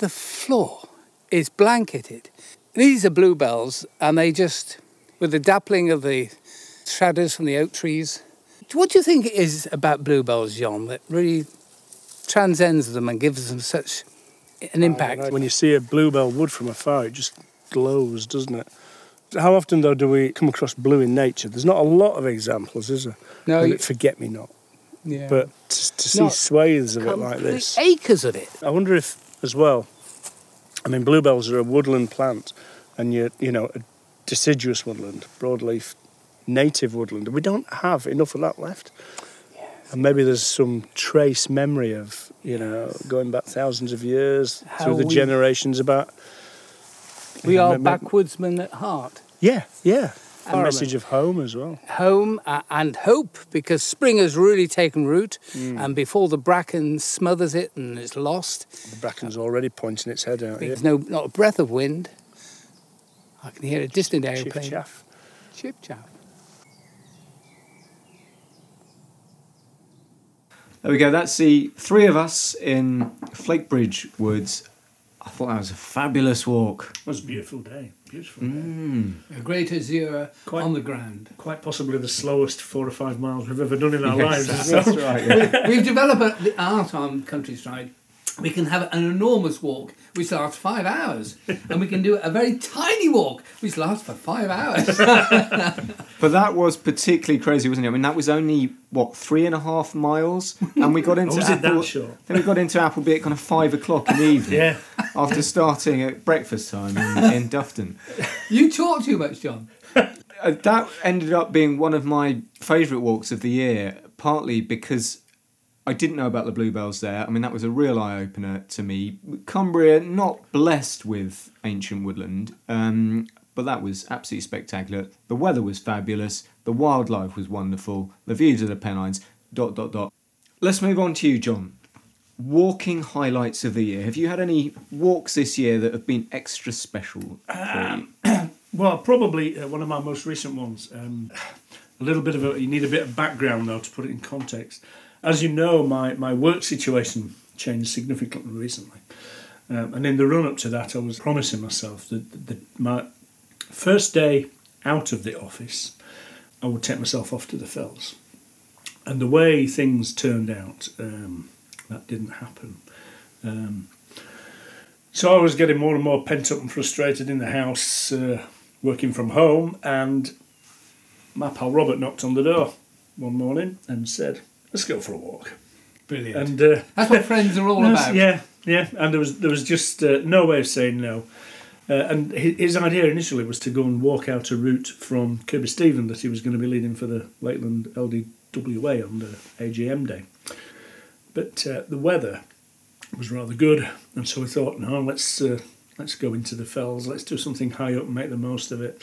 the floor is blanketed. These are bluebells, and they just, with the dappling of the shadows from the oak trees. What do you think it is about bluebells, John, that really transcends them and gives them such an impact? When you see a bluebell wood from afar, it just glows, doesn't it? How often, though, do we come across blue in nature? There's not a lot of examples, is there? No, you- forget me not. Yeah. But to, to see swathes of it like this. acres of it. I wonder if, as well, I mean, bluebells are a woodland plant, and you you know a deciduous woodland, broadleaf, native woodland. We don't have enough of that left. And maybe there's some trace memory of you know going back thousands of years How through the we- generations about. We know, are backwoodsmen at heart. Yeah, yeah. A message of home as well. home uh, and hope because spring has really taken root Mm. and before the bracken smothers it and it's lost The bracken's already pointing its head out. there's no not a breath of wind i can hear a distant aeroplane chaff. chip chaff There we go. That's the three of us in Flakebridge Woods. I thought that was a fabulous walk. It was a beautiful day. Beautiful day. Mm. A great azure quite, on the ground. Quite possibly the slowest four or five miles we've ever done in our Yes, lives. that's- as well. that's right, yeah. We've developed a, the art on countryside. We can have an enormous walk which lasts five hours, and we can do a very tiny walk which lasts for five hours. But that was particularly crazy, wasn't it? I mean, that was only what three and a half miles, and we got into was it that Apple- short? Then we got into Appleby at kind of five o'clock in the evening. Yeah. After starting at breakfast time in, in Dufton. you talk too much, John. Uh, that ended up being one of my favourite walks of the year, partly because I didn't know about the bluebells there. I mean, that was a real eye opener to me. Cumbria, not blessed with ancient woodland, um, but that was absolutely spectacular. The weather was fabulous. The wildlife was wonderful. The views of the Pennines. Dot dot dot. Let's move on to you, John. Walking highlights of the year. Have you had any walks this year that have been extra special you? Well, probably uh, one of my most recent ones. Um, a little bit of a, you need a bit of background though to put it in context. As you know, my, my work situation changed significantly recently. Um, and in the run up to that, I was promising myself that, my first day out of the office, I would take myself off to the fells. And the way things turned out, um, that didn't happen. Um, so I was getting more and more pent up and frustrated in the house, uh, working from home, and my pal Robert knocked on the door one morning and said, "Let's go for a walk." Brilliant. And uh, That's what friends are all about. Yeah, yeah. And there was there was just uh, no way of saying no. Uh, and his, his idea initially was to go and walk out a route from Kirkby Stephen that he was going to be leading for the Lakeland LDWA on the AGM day. But uh, the weather was rather good, and so we thought, no, let's uh, let's go into the fells. Let's do something high up and make the most of it.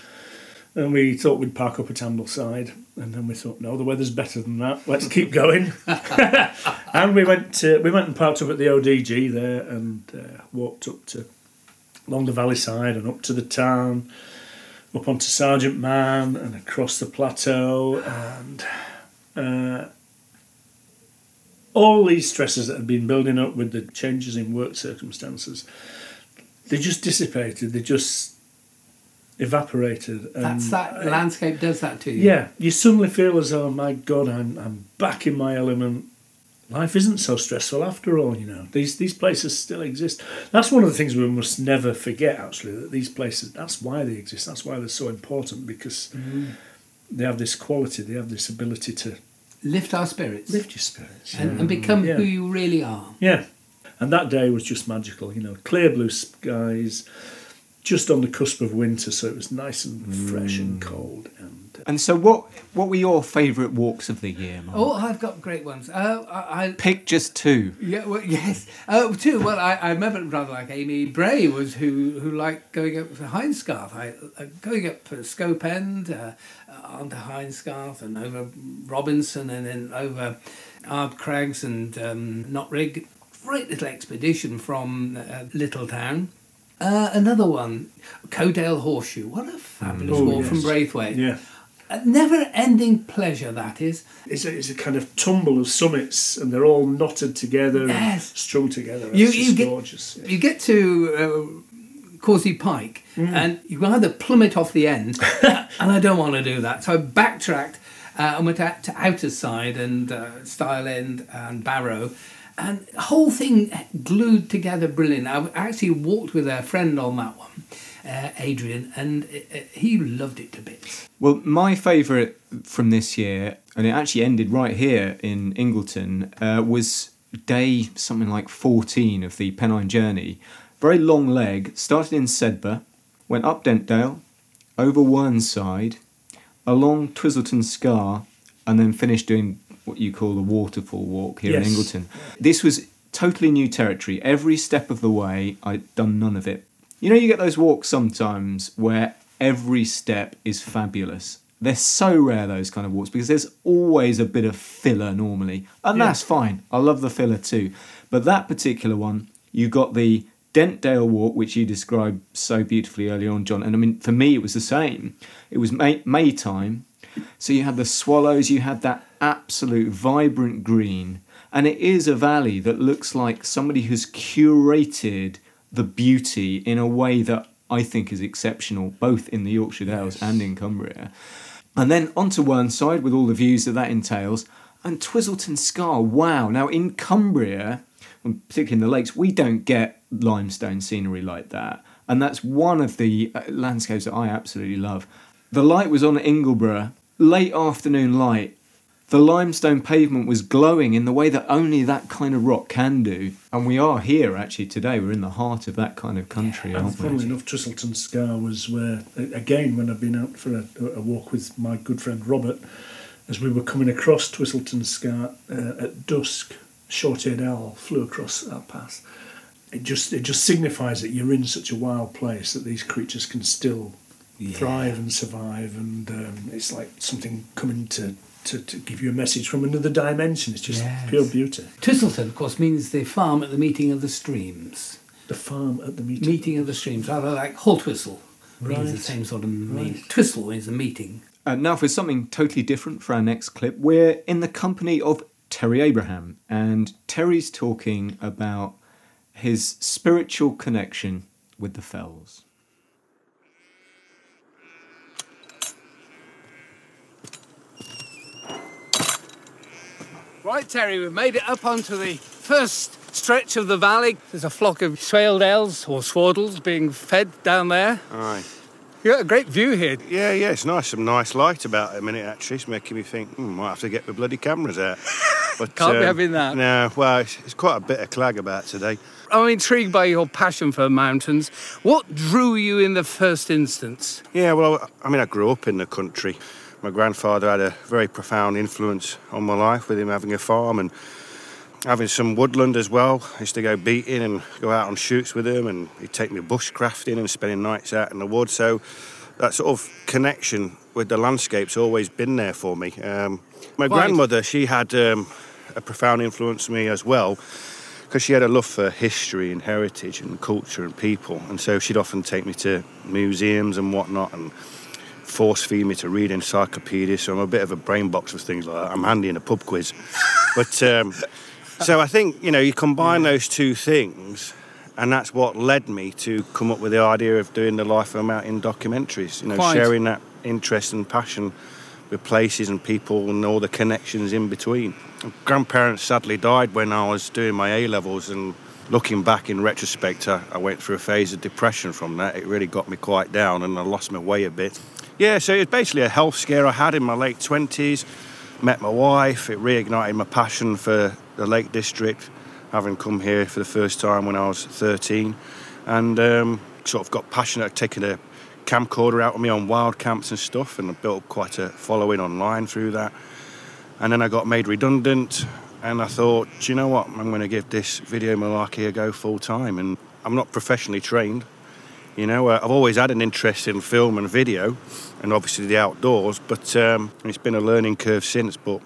And we thought we'd park up at Ambleside, and then we thought, no, the weather's better than that. Let's keep going. and we went uh, we went and parked up at the ODG there, and uh, walked up to along the valley side and up to the town, up onto Sergeant Man and across the plateau, and uh, all these stresses that had been building up with the changes in work circumstances, they just dissipated. They just evaporated. And That's that landscape does that to you. yeah, you suddenly feel as though, my God, I'm, I'm back in my element. Life isn't so stressful after all, you know. These these places still exist. That's one of the things we must never forget, actually, that these places, that's why they exist. That's why they're so important, because mm-hmm. they have this quality, they have this ability to Lift our spirits. lift your spirits. and, yeah. and become Yeah. who you really are. Yeah. And that day was just magical, you know, clear blue skies, just on the cusp of winter, so it was nice and fresh and cold. And And so, what what were your favourite walks of the year, Mark? Oh, I've got great ones. Uh, I, I Pick just two. Yeah, well, yes. Uh, too. Well, I, I remember rather like Amy Bray was who who liked going up to Hindscarth. I uh, going up to Scope End, uh, uh, onto Hindscarth, and over Robinson, and then over Ard Crags and um, Knott Rigg. Great little expedition from uh, Littletown. Uh, another one, Coledale Horseshoe. What a fabulous Oh, walk yes. from Braithwaite. yeah. A never-ending pleasure that is. It's a, it's a kind of tumble of summits, and they're all knotted together Yes. and strung together. It's You- just you get- gorgeous. You get to uh, Causey Pike, and you either plummet off the end, and I don't want to do that. So I backtracked uh, and went out to Outer Side and uh, Stile End and Barrow, and the whole thing glued together brilliant. I actually walked with a friend on that one, uh, Adrian, and uh, he loved it to bits. Well, my favourite from this year, and it actually ended right here in Ingleton, uh, was day something like 14 of the Pennine Journey. Very long leg, started in Sedbergh, went up Dentdale, over Whernside, along Twistleton Scar, and then finished doing what you call the waterfall walk here in Yes. Ingleton. This was totally new territory. Every step of the way, I'd done none of it. You know, you get those walks sometimes where every step is fabulous. They're so rare, those kind of walks, because there's always a bit of filler normally. And Yeah. that's fine. I love the filler too. But that particular one, you got the Dentdale walk, which you described so beautifully earlier on, John. And I mean, for me, it was the same. It was May, May time. So you had the swallows, you had that absolute vibrant green. And it is a valley that looks like somebody who's curated the beauty in a way that I think is exceptional, both in the Yorkshire Dales and in Cumbria. And then onto Whernside with all the views that that entails. And Twistleton Scar, wow. Now in Cumbria, particularly in the lakes, we don't get limestone scenery like that. And that's one of the uh, landscapes that I absolutely love. The light was on Ingleborough, late afternoon light. The limestone pavement was glowing in the way that only that kind of rock can do. And we are here actually today. We're in the heart of that kind of country, And aren't we? funnily enough, Twistleton Scar was where, again, when I've been out for a, a walk with my good friend Robert, as we were coming across Twistleton Scar uh, at dusk, short-eared owl flew across our path. It just it just signifies that you're in such a wild place that these creatures can still thrive and survive, and um, it's like something coming to, to, to give you a message from another dimension. It's just Yes. pure beauty. Twistleton, of course, means the farm at the meeting of the streams. The farm at the meeting. Meeting of the streams, rather like Haltwhistle. means the same sort of meaning. Twistle is a meeting. Uh, now, for something totally different for our next clip, we're in the company of Terry Abraham, and Terry's talking about his spiritual connection with the Fells. Right, Terry, we've made it up onto the first stretch of the valley. There's a flock of swaledales or swaddles being fed down there. Aye. You got a great view here. Yeah, yeah, it's nice. Some nice light about it a minute, actually. It's making me think, hmm, might have to get the bloody cameras out. But, um, Can't be having that. No, well, it's, it's quite a bit of clag about today. I'm intrigued by your passion for mountains. What drew you in the first instance? Yeah, well, I mean, I grew up in the country. My grandfather had a very profound influence on my life with him having a farm and having some woodland as well. I used to go beating and go out on shoots with him, and he'd take me bushcrafting and spending nights out in the woods. So that sort of connection with the landscape's always been there for me. Um, my grandmother, she had um, a profound influence on me as well. Because she had a love for history and heritage and culture and people, and so she'd often take me to museums and whatnot, and force feed me to read encyclopedias. So I'm a bit of a brain box with things like that. I'm handy in a pub quiz, but um, so I think you know you combine those two things, and that's what led me to come up with the idea of doing the Life of a Mountain documentaries. You know, Quite. sharing that interest and passion with places and people and all the connections in between. Grandparents sadly died when I was doing my A levels, and looking back in retrospect, I went through a phase of depression from that. It really got me quite down, and I lost my way a bit. Yeah, so it was basically a health scare I had in my late 20s. Met my wife, it reignited my passion for the Lake District, having come here for the first time when I was 13. And um, sort of got passionate at taking a camcorder out with me on wild camps and stuff, and I built up quite a following online through that. And then I got made redundant, and I thought, do you know what? I'm going to give this video malarkey a go full time. And I'm not professionally trained. You know, uh, I've always had an interest in film and video, and obviously the outdoors. But um, it's been a learning curve since. But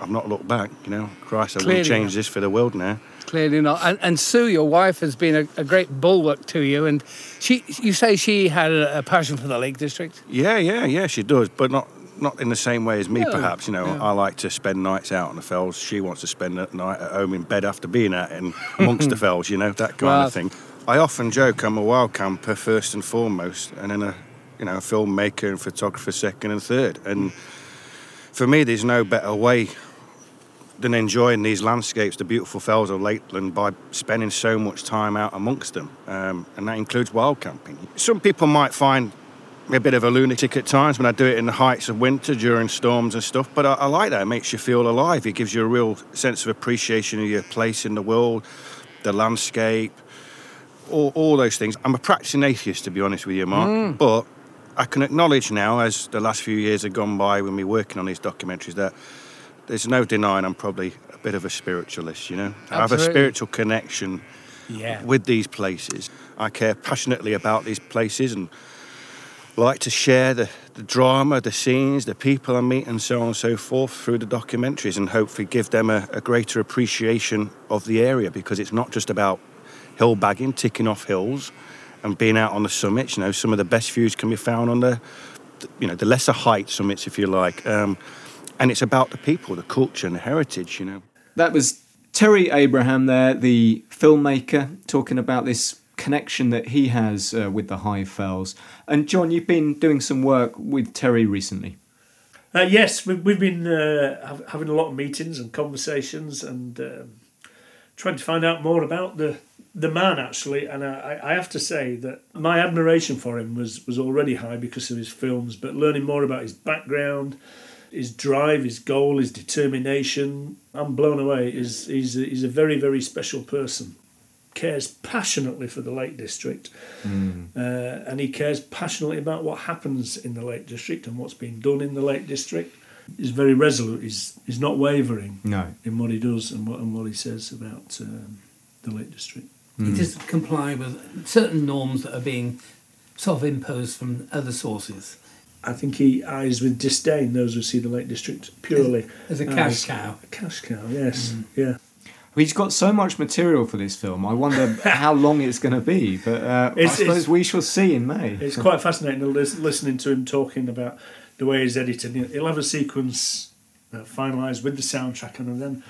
I've not looked back. You know, Christ, I Clearly wouldn't change not. this for the world now. Clearly not. And, and Sue, your wife, has been a, a great bulwark to you. And she, you say she had a, a passion for the Lake District. Yeah, yeah, yeah, she does, but not not in the same way as me, No, perhaps. You know, no. I like to spend nights out on the fells. She wants to spend a night at home in bed after being out in amongst the fells. You know, that kind Well- of thing. I often joke I'm a wild camper first and foremost, and then a you know a filmmaker and photographer second and third. And for me, there's no better way than enjoying these landscapes, the beautiful fells of Lakeland, by spending so much time out amongst them, um, and that includes wild camping. Some people might find me a bit of a lunatic at times when I do it in the heights of winter during storms and stuff, but I, I like that. It makes you feel alive. It gives you a real sense of appreciation of your place in the world, the landscape, all, all those things. I'm a practicing atheist, to be honest with you, Mark, Mm. but I can acknowledge now, as the last few years have gone by when we're working on these documentaries, that there's no denying I'm probably a bit of a spiritualist, you know? I have a spiritual connection Yeah. with these places. I care passionately about these places and like to share the, the drama, the scenes, the people I meet, and so on and so forth through the documentaries and hopefully give them a, a greater appreciation of the area because it's not just about hill bagging, ticking off hills and being out on the summits. You know, some of the best views can be found on the, you know, the lesser height summits, if you like. Um, and it's about the people, the culture, and the heritage, you know. That was Terry Abraham there, the filmmaker, talking about this connection that he has uh, with the High Fells. And John, you've been doing some work with Terry recently. Uh, yes, we've, we've been uh, having a lot of meetings and conversations and um, trying to find out more about the the man actually. And I, I have to say that my admiration for him was was already high because of his films, but learning more about his background, his drive, his goal, his determination, I'm blown away. He's he's a, he's a very very special person. Cares passionately for the Lake District uh, and he cares passionately about what happens in the Lake District and what's being done in the Lake District. He's very resolute. He's he's not wavering No. in what he does and what and what he says about um, the Lake District. He doesn't comply with certain norms that are being self-imposed from other sources. I think he eyes with disdain those who see the Lake District purely As a cash cow. A cash cow, yes, yeah. He's got so much material for this film. I wonder how long it's going to be, but uh, I suppose it's- we shall see in May. It's quite fascinating to lis- listening to him talking about the way he's edited. He'll have a sequence uh, finalised with the soundtrack, and then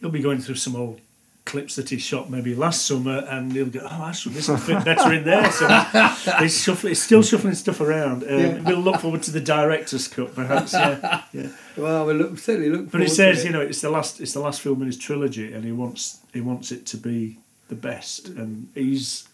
he'll be going through some old clips that he shot maybe last summer, and he'll go, "Oh, actually, this will fit better in there." So he's, shuffling, he's still shuffling stuff around. Um, Yeah. We'll look forward to the director's cut, perhaps. Yeah, yeah. Well, we look, certainly look. But he says, it. you know, it's the last, it's the last film in his trilogy, and he wants, he wants it to be the best, and he's.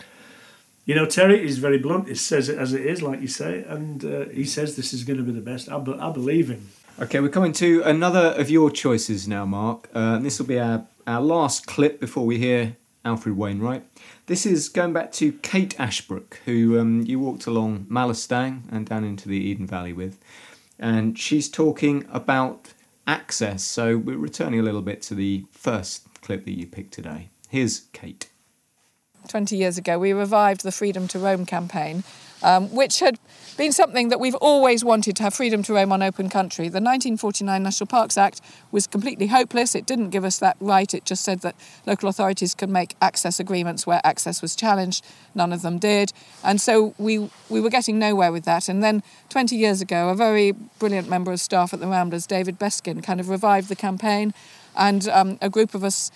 You know, Terry is very blunt. He says it as it is, like you say, and uh, he says this is going to be the best. I, be- I believe him. Okay, we're coming to another of your choices now, Mark. Uh, this will be our, our last clip before we hear Alfred Wainwright. This is going back to Kate Ashbrook, who um, you walked along Mallerstang and down into the Eden Valley with. And she's talking about access. So we're returning a little bit to the first clip that you picked today. Here's Kate. 20 years ago, we revived the Freedom to Roam campaign, um, which had been something that we've always wanted to have freedom to roam on open country. The 1949 National Parks Act was completely hopeless. It didn't give us that right. It just said that local authorities could make access agreements where access was challenged. None of them did. And so we, we were getting nowhere with that. And then 20 years ago, a very brilliant member of staff at the Ramblers, David Beskine, kind of revived the campaign. And um, a group of us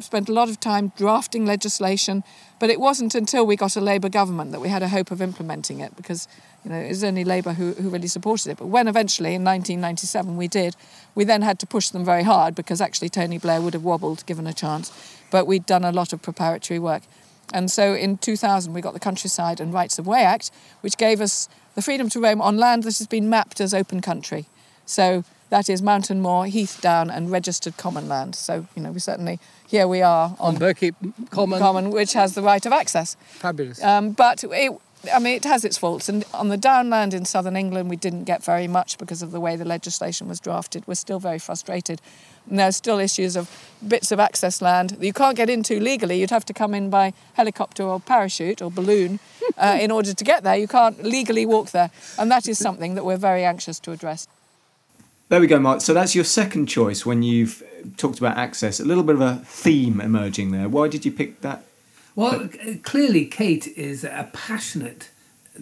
spent a lot of time drafting legislation, but it wasn't until we got a Labour government that we had a hope of implementing it because you know it was only Labour who, who really supported it. But when eventually in 1997 we did, we then had to push them very hard because actually Tony Blair would have wobbled given a chance. But we'd done a lot of preparatory work. And so in 2000 we got the Countryside and Rights of Way Act, which gave us the freedom to roam on land that has been mapped as open country. So that is mountain moor, heath down, and registered common land. So you know we certainly here we are on, Birkett Common. Common, which has the right of access. Fabulous. Um, but it, I mean, it has its faults. And on the downland in southern England, we didn't get very much because of the way the legislation was drafted. We're still very frustrated. And there's still issues of bits of access land that you can't get into legally. You'd have to come in by helicopter or parachute or balloon uh, in order to get there. You can't legally walk there. And that is something that we're very anxious to address. There we go, Mark. So that's your second choice when you've talked about access. A little bit of a theme emerging there. Why did you pick that? Well, clearly, Kate is a passionate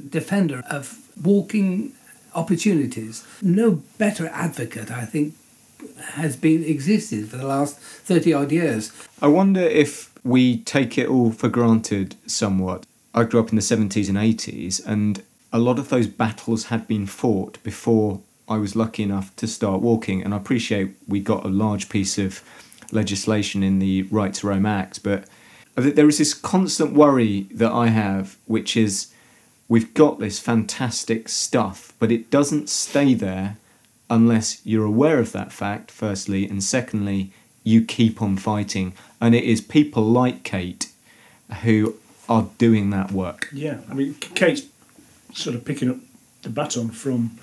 defender of walking opportunities. No better advocate, I think, has been existed for the last 30 odd years. I wonder if we take it all for granted somewhat. I grew up in the 70s and 80s, and a lot of those battles had been fought before I was lucky enough to start walking. And I appreciate we got a large piece of legislation in the Right to Roam Act, but there is this constant worry that I have, which is we've got this fantastic stuff, but it doesn't stay there unless you're aware of that fact, firstly, and secondly, you keep on fighting. And it is people like Kate who are doing that work. Yeah, I mean, Kate's sort of picking up the baton from,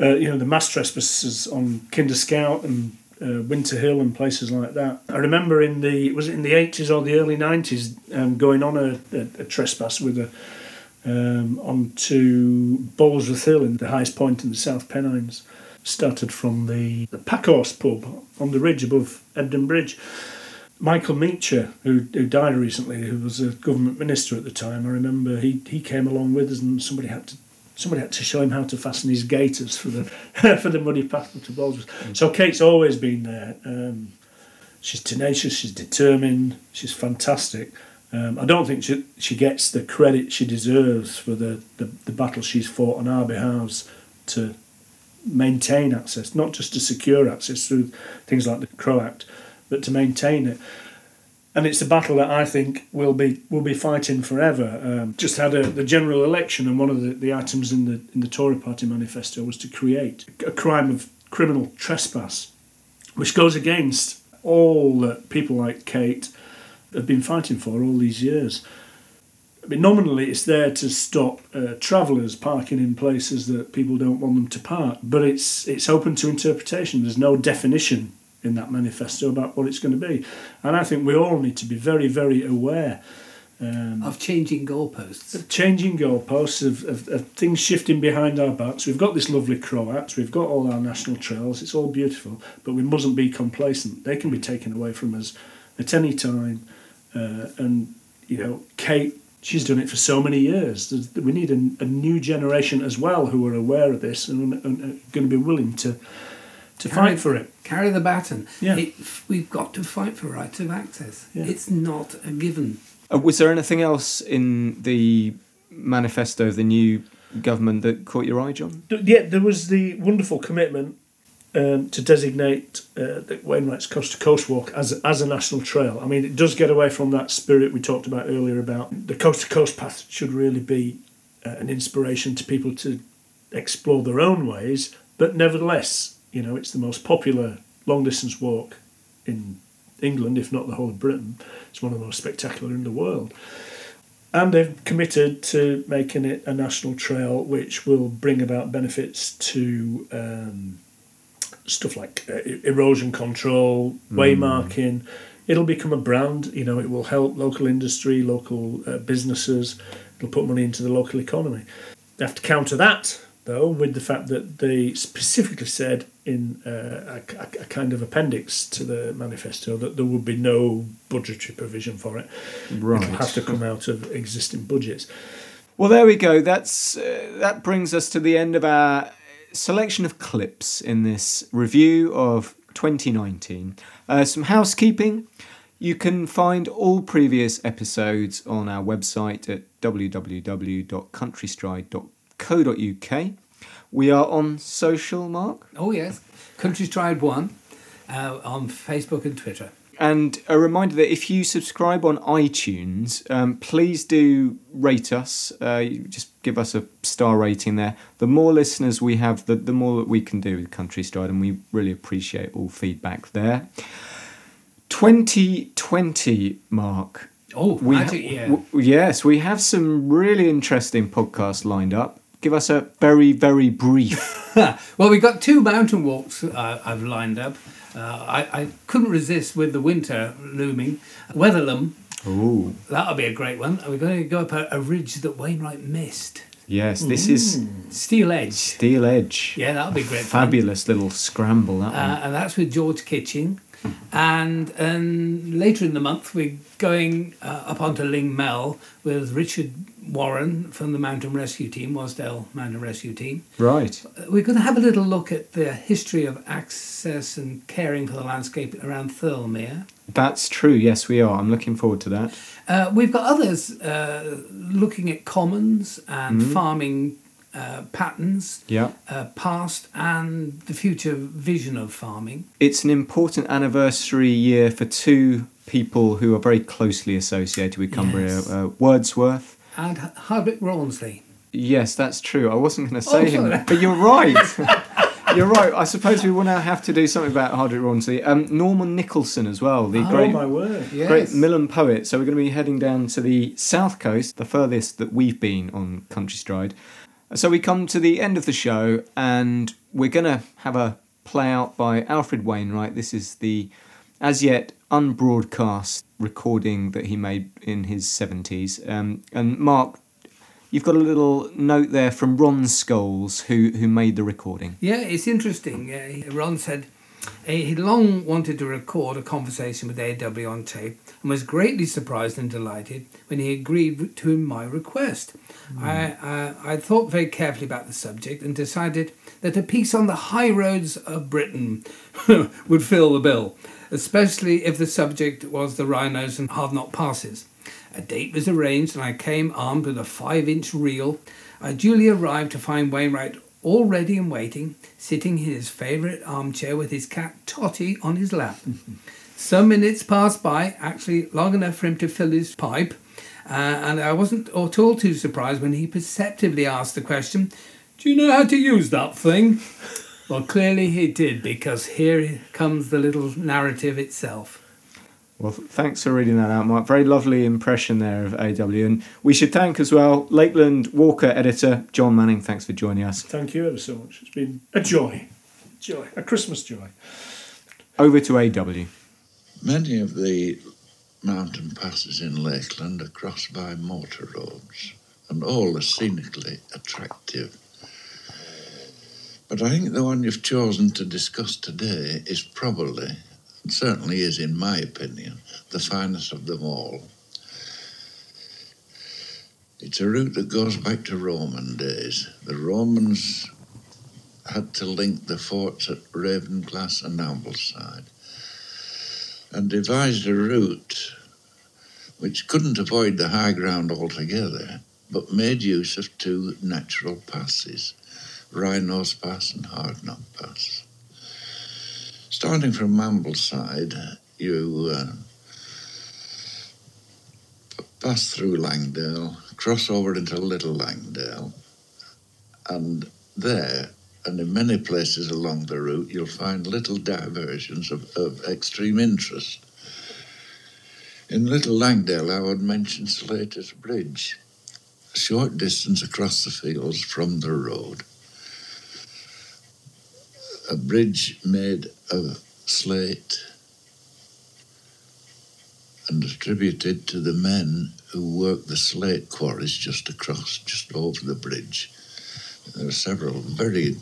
uh, you know, the mass trespasses on Kinder Scout and uh, Winter Hill and places like that. I remember in the was it in the eighties or the early nineties um, going on a, a, a trespass with a um, onto Boulsworth Hill in the highest point in the South Pennines. Started from the, the Packhorse pub on the ridge above Ebden Bridge. Michael Meacher, who, who died recently, who was a government minister at the time, I remember he, he came along with us and somebody had to somebody had to show him how to fasten his gaiters for the for the muddy path to Boulsworth. So Kate's always been there. Um, she's tenacious, she's determined, she's fantastic. Um, I don't think she, she gets the credit she deserves for the, the, the battle she's fought on our behalves to maintain access, not just to secure access through things like the CRoW Act, but to maintain it. And it's a battle that I think we'll be will be fighting forever. Um, just had a, the general election, and one of the, the items in the in the Tory Party manifesto was to create a crime of criminal trespass, which goes against all that people like Kate have been fighting for all these years. I mean, nominally, it's there to stop uh, travellers parking in places that people don't want them to park, but it's it's open to interpretation. There's no definition in that manifesto about what it's going to be, and I think we all need to be very, very aware um, Of changing goalposts. of changing goalposts, of, of, of things shifting behind our backs. We've got this lovely CRoW Act, we've got all our national trails, it's all beautiful, but we mustn't be complacent. They can be taken away from us at any time. Uh, and, you know, Kate, she's done it for so many years. There's, we need a, a new generation as well who are aware of this and, and, and are going to be willing to to Carry- fight for it. Carry the baton. Yeah. It, we've got to fight for rights of access. Yeah. It's not a given. Uh, was there anything else in the manifesto of the new government that caught your eye, John? Yeah, there was the wonderful commitment um, to designate uh, the Wainwright's Coast to Coast Walk as as a national trail. I mean, it does get away from that spirit we talked about earlier about the coast to coast path should really be uh, an inspiration to people to explore their own ways, but nevertheless, you know, it's the most popular long distance walk in England, if not the whole of Britain. It's one of the most spectacular in the world. And they've committed to making it a national trail which will bring about benefits to um, stuff like uh, erosion control, waymarking. It'll become a brand, you know, it will help local industry, local uh, businesses, it'll put money into the local economy. They have to counter that, though, with the fact that they specifically said in uh, a, a- a kind of appendix to the manifesto that there would be no budgetary provision for it. Right. It'll have to come out of existing budgets. Well, there we go. That's uh, that brings us to the end of our selection of clips in this review of 2019. Uh, some housekeeping. You can find all previous episodes on our website at www.countrystride.co.uk. We are on social, Mark. Oh, yes. Country Stride 1 uh, on Facebook and Twitter. And a reminder that if you subscribe on iTunes, um, please do rate us. Uh, just give us a star rating there. The more listeners we have, the, the more that we can do with Country Stride, and we really appreciate all feedback there. 2020, Mark. Oh, We magic year. w- yes, we have some really interesting podcasts lined up. Give us a very, very brief. well, we've got two mountain walks uh, I've lined up. Uh, I, I couldn't resist with the winter looming. Wetherlam, Oh, that'll be a great one. We're going to go up a, a ridge that Wainwright missed. yes, this is Steel Edge. Steel Edge. Yeah, that'll be great fun. Fabulous little scramble, that one. Uh, and that's with George Kitching. And and later in the month, we're going uh, up onto Ling Mell with Richard Warren from the Mountain Rescue Team, Wasdale Mountain Rescue Team. Right. Uh, We're going to have a little look at the history of access and caring for the landscape around Thirlmere. That's true. Yes, we are. I'm looking forward to that. Uh, we've got others uh, looking at commons and Mhm. farming uh, patterns, Yeah. uh, past and the future vision of farming. It's an important anniversary year for two people who are very closely associated with Cumbria Yes. uh, Wordsworth. And H- Hardwicke Rawnsley. Yes, that's true. I wasn't going to Oh, say him, sorry. but you're right. you're right. I suppose we will now have to do something about Hardwicke Rawnsley. Um, Norman Nicholson as well, the Oh, great my word. great Millom poet. So we're going to be heading down to the south coast, the furthest that we've been on Country Stride. So we come to the end of the show, and we're going to have a play out by Alfred Wainwright. This is the as yet unbroadcast recording that he made in his 70s. Um, and Mark, you've got a little note there from Ron Scholes, who, who made the recording. Yeah, it's interesting. Uh, Ron said uh, he long wanted to record a conversation with AW on tape and was greatly surprised and delighted when he agreed to my request. Hmm. I, I, I thought very carefully about the subject and decided that a piece on the high roads of Britain would fill the bill, especially if the subject was the Wrynose and Hardknott passes. A date was arranged and I came armed with a five inch reel. I duly arrived to find Wainwright all ready and waiting, sitting in his favourite armchair with his cat Totty on his lap. Some minutes passed by, actually long enough for him to fill his pipe, uh, and I wasn't at all too surprised when he perceptively asked the question, Do you know how to use that thing? Well, clearly he did, because here comes the little narrative itself. Well, thanks for reading that out, Mark. Very lovely impression there of AW. And we should thank as well Lakeland Walker editor John Manning. Thanks for joining us. Thank you ever so much. It's been a joy. Joy. A Christmas joy. Over to AW. Many of the mountain passes in Lakeland are crossed by motor roads, and all are scenically attractive. But I think the one you've chosen to discuss today is probably It certainly is, in my opinion, the finest of them all. It's a route that goes back to Roman days. The Romans had to link the forts at Ravenglass and Ambleside and devised a route which couldn't avoid the high ground altogether, but made use of two natural passes, Wrynose Pass and Hardknott Pass. Starting from Ambleside, you uh, pass through Langdale, cross over into Little Langdale, and there, and in many places along the route, you'll find little diversions of, of extreme interest. In Little Langdale, I would mention Slater's Bridge, a short distance across the fields from the road. A bridge made of slate and attributed to the men who worked the slate quarries just across, just over the bridge. There are several very,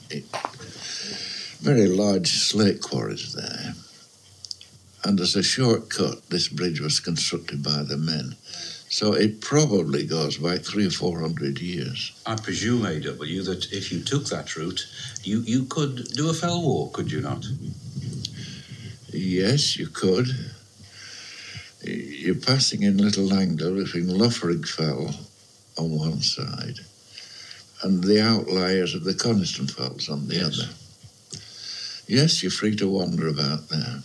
very large slate quarries there. And as a shortcut, this bridge was constructed by the men. So it probably goes back three or four hundred years. I presume, A.W., that if you took that route, you, you could do a fell walk, could you not? Yes, you could. You're passing in Little Langdale between Loughrigg Fell on one side and the outliers of the Coniston Fells on the other. Yes, you're free to wander about there.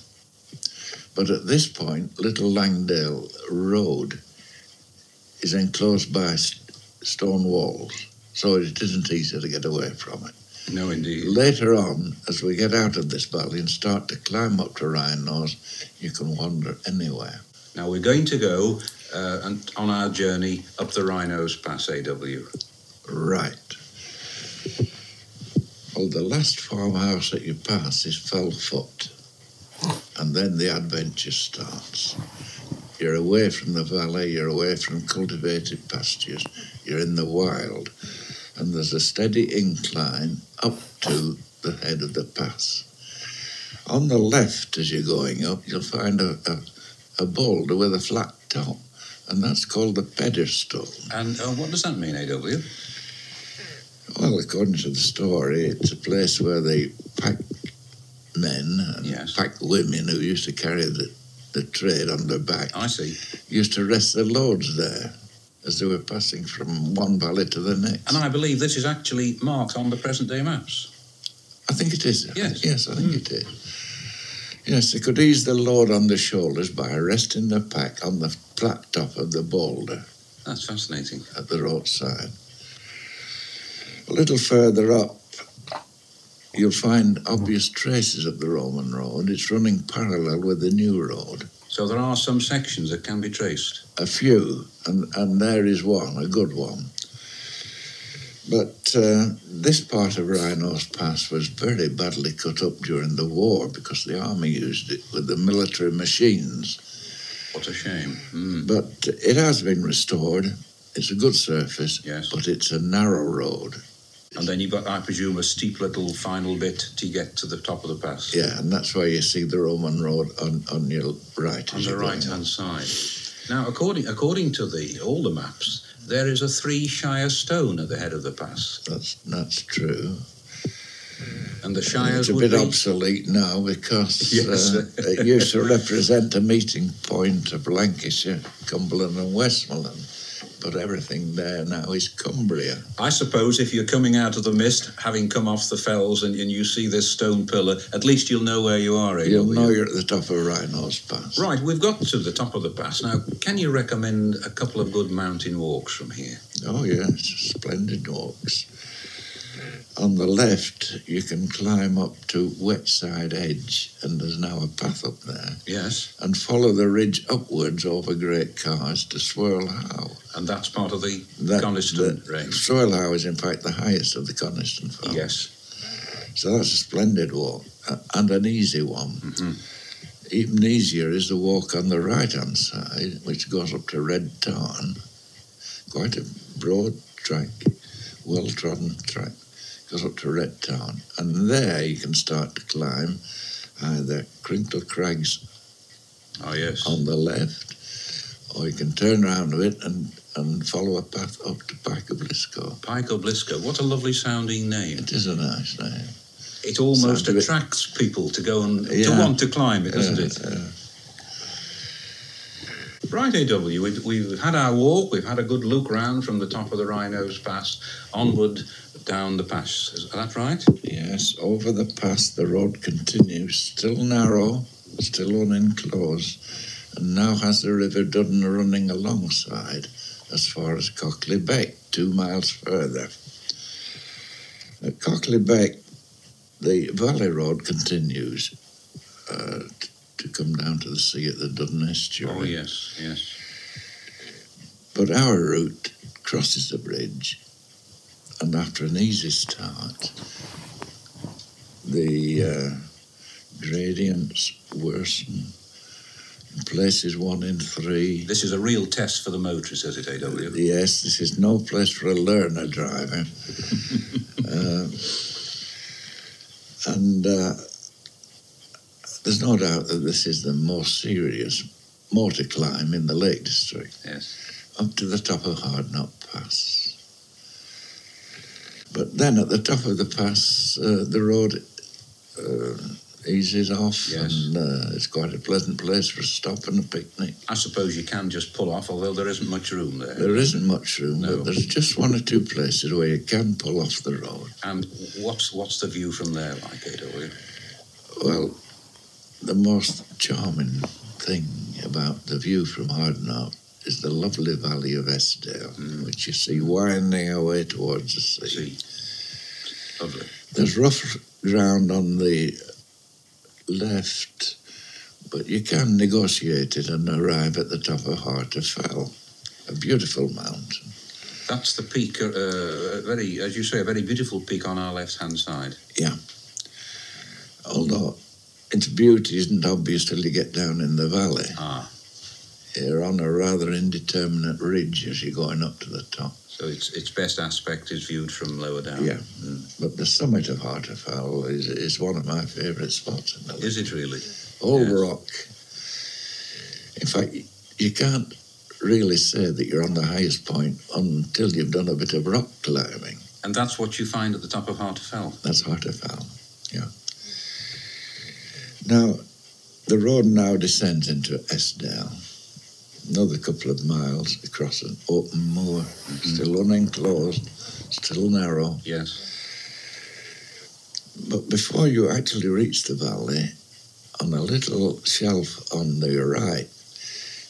But at this point, Little Langdale Road is enclosed by st- stone walls, so it isn't easy to get away from it. No, indeed. Later on, as we get out of this valley and start to climb up to Wrynose, you can wander anywhere. Now, we're going to go uh, and on our journey up the Wrynose Pass, A.W. Right. Well, the last farmhouse that you pass is Fellfoot, and then the adventure starts. You're away from the valley, you're away from cultivated pastures, you're in the wild, and there's a steady incline up to the head of the pass. On the left, as you're going up, you'll find a, a, a boulder with a flat top, and that's called the pedestal. And uh, what does that mean, A.W.? Well, according to the story, it's a place where the pack men and pack women who used to carry the, the trade on their back I see. used to rest their loads there as they were passing from one valley to the next. And I believe this is actually marked on the present day maps. I think it is. Yes. Yes, I think hmm. it is. Yes, they could ease the load on the shoulders by resting the pack on the flat top of the boulder That's fascinating. at the roadside. A little further up, you'll find obvious traces of the Roman road. It's running parallel with the new road. So there are some sections that can be traced. A few, and, and there is one, a good one. But uh, this part of Wrynose Pass was very badly cut up during the war because the army used it with the military machines. What a shame. Mm. But it has been restored. It's a good surface, Yes. but it's a narrow road. And then you've got, I presume, a steep little final bit to get to the top of the pass. Yeah, and that's why you see the Roman road on, on your right. On the right hand side. Now, according according to the all the maps, there is a three shire stone at the head of the pass. That's that's true. And the shires It's a would bit be obsolete now because Yes. uh, it used to represent a meeting point of Lancashire, Cumberland, and Westmorland. But everything there now is Cumbria. I suppose if you're coming out of the mist, having come off the fells, and, and you see this stone pillar, at least you'll know where you are. Eh, you'll A.W.. know you're at the top of Wrynose Pass. Right, we've got to the top of the pass. Now, can you recommend a couple of good mountain walks from here? Oh, yes, splendid walks. On the left, you can climb up to Wet Side Edge, and there's now a path up there. Yes. And follow the ridge upwards over Great Carrs to Swirl Howe. And that's part of the That- Coniston the- range. Swirl Howe is, in fact, the highest of the Coniston Fells. Yes. So that's a splendid walk and an easy one. Mm-hmm. Even easier is the walk on the right hand side, which goes up to Red Tarn. Quite a broad track, well trodden track. Goes up to Red Tarn, And there you can start to climb either Crinkle Crags Oh, yes. on the left, or you can turn around a bit and, and follow a path up to Pike of Pike of What a lovely sounding name. It is a nice name. It almost Sounds attracts people to go and to want to climb it, doesn't Yeah, it? yeah. Right, AW, we've, we've had our walk, we've had a good look round from the top of the Wrynose Pass onward down the pass. Is that right? Yes, over the pass the road continues, still narrow, still unenclosed, and now has the River Duddon running alongside as far as Cockley Beck, two miles further. At Cockley Beck, the Valley Road continues uh, to come down to the sea at the Duddon estuary. Oh, yes, yes. But our route crosses the bridge, and after an easy start, the uh, gradients worsen. Places one in three. This is a real test for the motorist, is it, AW? Yes, this is no place for a learner driver. uh, and uh, there's no doubt that this is the most serious motor climb in the Lake District. Yes. Up to the top of Hardknott Pass. But then at the top of the pass, uh, the road uh, eases off, and uh, it's quite a pleasant place for a stop and a picnic. I suppose you can just pull off, although there isn't much room there. There isn't much room, No. but there's just one or two places where you can pull off the road. And what's what's the view from there like, AW? Well, the most charming thing about the view from Hardknott is the lovely valley of Eskdale, which you see winding away towards the sea. Lovely. There's rough ground on the left, but you can negotiate it and arrive at the top of Harter Fell, a beautiful mountain. That's the peak, uh, very, as you say, a very beautiful peak on our left-hand side. Yeah. Although its beauty isn't obvious till you get down in the valley. Ah. You're on a rather indeterminate ridge as you're going up to the top. So its its best aspect is viewed from lower down. Yeah. But the summit of Harter Fell is, is one of my favourite spots in the Is it really? All rock. In fact, you can't really say that you're on the highest point until you've done a bit of rock climbing. And that's what you find at the top of Harter Fell. That's Harter Fell, yeah. Now, the road now descends into Eskdale. Another couple of miles across an open moor, mm-hmm. still unenclosed, still narrow. Yes. But before you actually reach the valley, on a little shelf on the right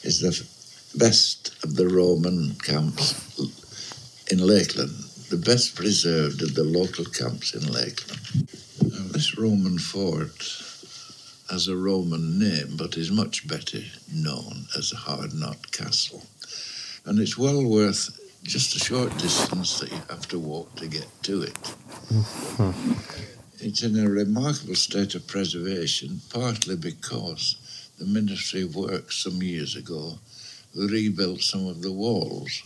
is the best of the Roman camps in Lakeland, the best preserved of the local camps in Lakeland. Now, this Roman fort has a Roman name, but is much better known as Hardknott Castle. And it's well worth just a short distance that you have to walk to get to it. Mm-hmm. It's in a remarkable state of preservation, partly because the Ministry of Works some years ago rebuilt some of the walls.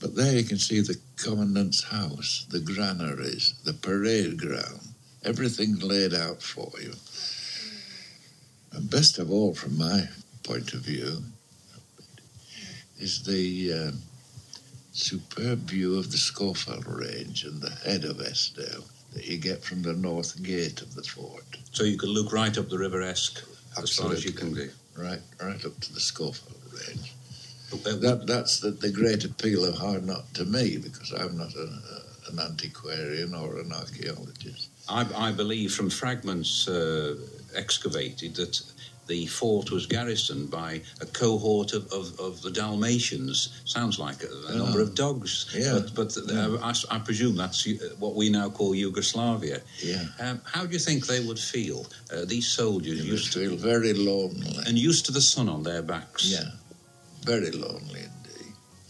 But there you can see the Commandant's house, the granaries, the parade ground, everything laid out for you. And best of all, from my point of view, is the uh, superb view of the Scafell Range and the head of Eskdale that you get from the north gate of the fort. So you can look right up the River Esk as far as you can do. Right, right up to the Scafell Range. Uh, That, that's the, the great appeal of Hardknott to me because I'm not a, a, an antiquarian or an archaeologist. I, I believe from fragments uh, excavated that the fort was garrisoned by a cohort of, of, of the Dalmatians. Sounds like a, a number of dogs. Ah. Yeah. But, but uh, I, s- I presume that's uh, what we now call Yugoslavia. Yeah. Um, how do you think they would feel? Uh, these soldiers They used to feel very lonely. and used to the sun on their backs. Yeah, very lonely.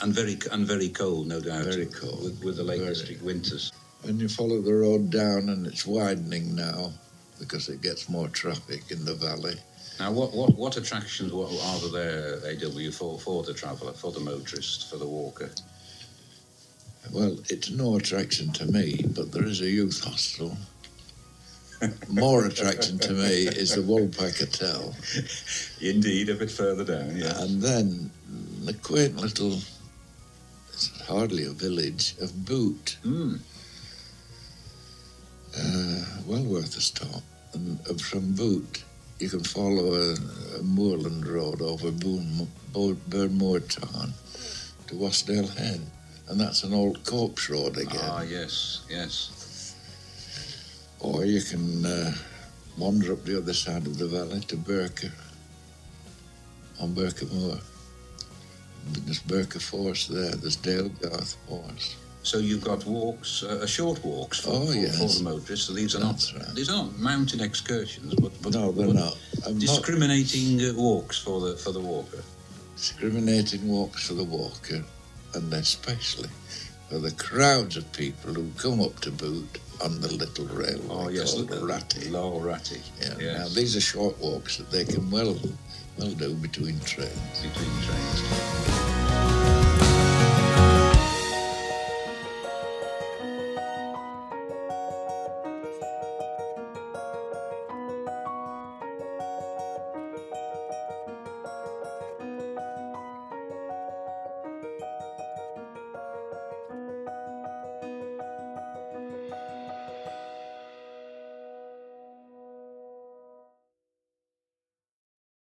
And very and very cold, no doubt. Very cold. with, with the Lake Very. District winters. When you follow the road down, and it's widening now because it gets more traffic in the valley. Now, what, what, what attractions what are there, AW, for, for the traveller, for the motorist, for the walker? Well, it's no attraction to me, but there is a youth hostel more attraction to me is the Woolpacker Hotel. Indeed, a bit further down, yeah. And then the quaint little, it's hardly a village, of Boot. Mm. Uh, well worth a stop. And uh, from Boot, you can follow a, a moorland road over Burnmoor Tarn to Wasdale Head. And that's an old corpse road again. Ah, yes, yes. Or you can uh, wander up the other side of the valley to Birker on Birker Moor. There's Birker Forest there, there's Dalegarth Forest. So you've got walks, uh, short walks for, Oh, for, yes. for the motorists. So these are That's not right. these aren't mountain excursions, but, but No, they're but not. I'm discriminating uh, walks for the for the walker. discriminating walks for the walker, and especially for the crowds of people who come up to Boot on the little railway Oh yes, called the Ratty. La'al Ratty. Yeah. Yes. Now these are short walks that they can well well do between trains. Between trains.